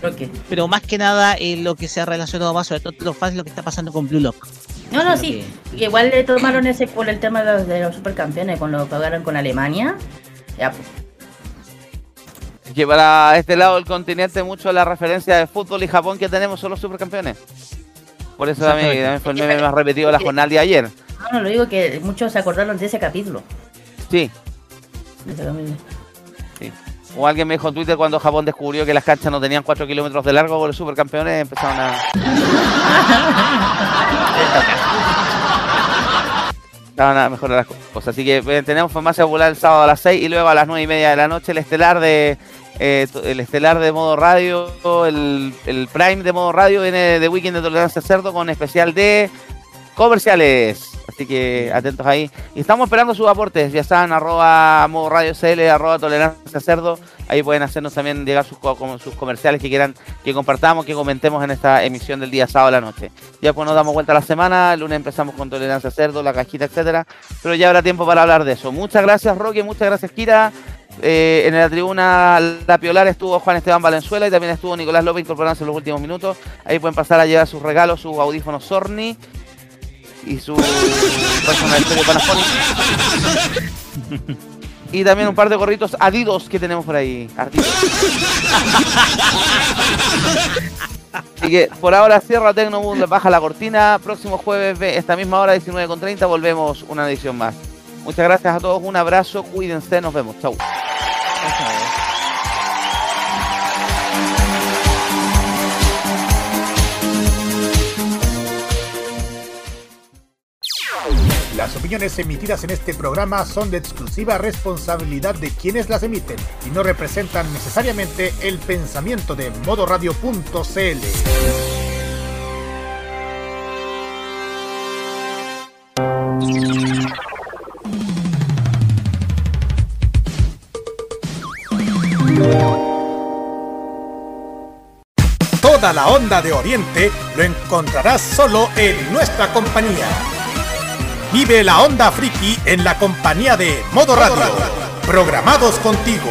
Creo que- Pero más que nada, eh, lo que se ha relacionado más, sobre todo los fans, lo que está pasando con Blue Lock. No, no, Lo sí. que Igual le tomaron ese por el tema de los, de los supercampeones, cuando lo pagaron con Alemania. Ya, pues. Que para este lado del continente, mucho la referencia de fútbol y Japón que tenemos son los supercampeones. Por eso también, también fue el meme más repetido de la jornada de ayer. No, no, lo digo que muchos se acordaron de ese capítulo. Sí, De ese capítulo. O alguien me dijo en Twitter cuando Japón descubrió que las canchas no tenían 4 kilómetros de largo por los supercampeones, empezaron a. Estaban a mejorar las cosas. Así que eh, tenemos farmacia popular el sábado a las 6 y luego a las 9 y media de la noche el estelar de. eh, el estelar de modo radio, el, el prime de modo radio viene de Weekend de Tolerancia Cerdo con especial de comerciales. Así que atentos ahí. Y estamos esperando sus aportes. Ya saben, arroba modo radio CL, arroba tolerancia cerdo. Ahí pueden hacernos también llegar sus, comerciales que quieran que compartamos, que comentemos en esta emisión del día sábado a la noche. Ya pues nos damos vuelta a la semana. El lunes empezamos con tolerancia cerdo, la cajita, etcétera. Pero ya habrá tiempo para hablar de eso. Muchas gracias, Roque. Muchas gracias, Kira. Eh, en la tribuna La Piolar estuvo Juan Esteban Valenzuela y también estuvo Nicolás López incorporándose en los últimos minutos. Ahí pueden pasar a llevar sus regalos, sus audífonos Sorni y su. Y también un par de gorritos Adidos que tenemos por ahí. Así que por ahora cierra Tecnomundo, baja la cortina. Próximo jueves, ve- esta misma hora, 19.30, volvemos una edición más. Muchas gracias a todos, un abrazo, cuídense, nos vemos. Chau. Las opiniones emitidas en este programa son de exclusiva responsabilidad de quienes las emiten y no representan necesariamente el pensamiento de modoradio.cl. Toda la onda de Oriente lo encontrarás solo en nuestra compañía. Vive la onda friki en la compañía de Modo Radio. Programados contigo.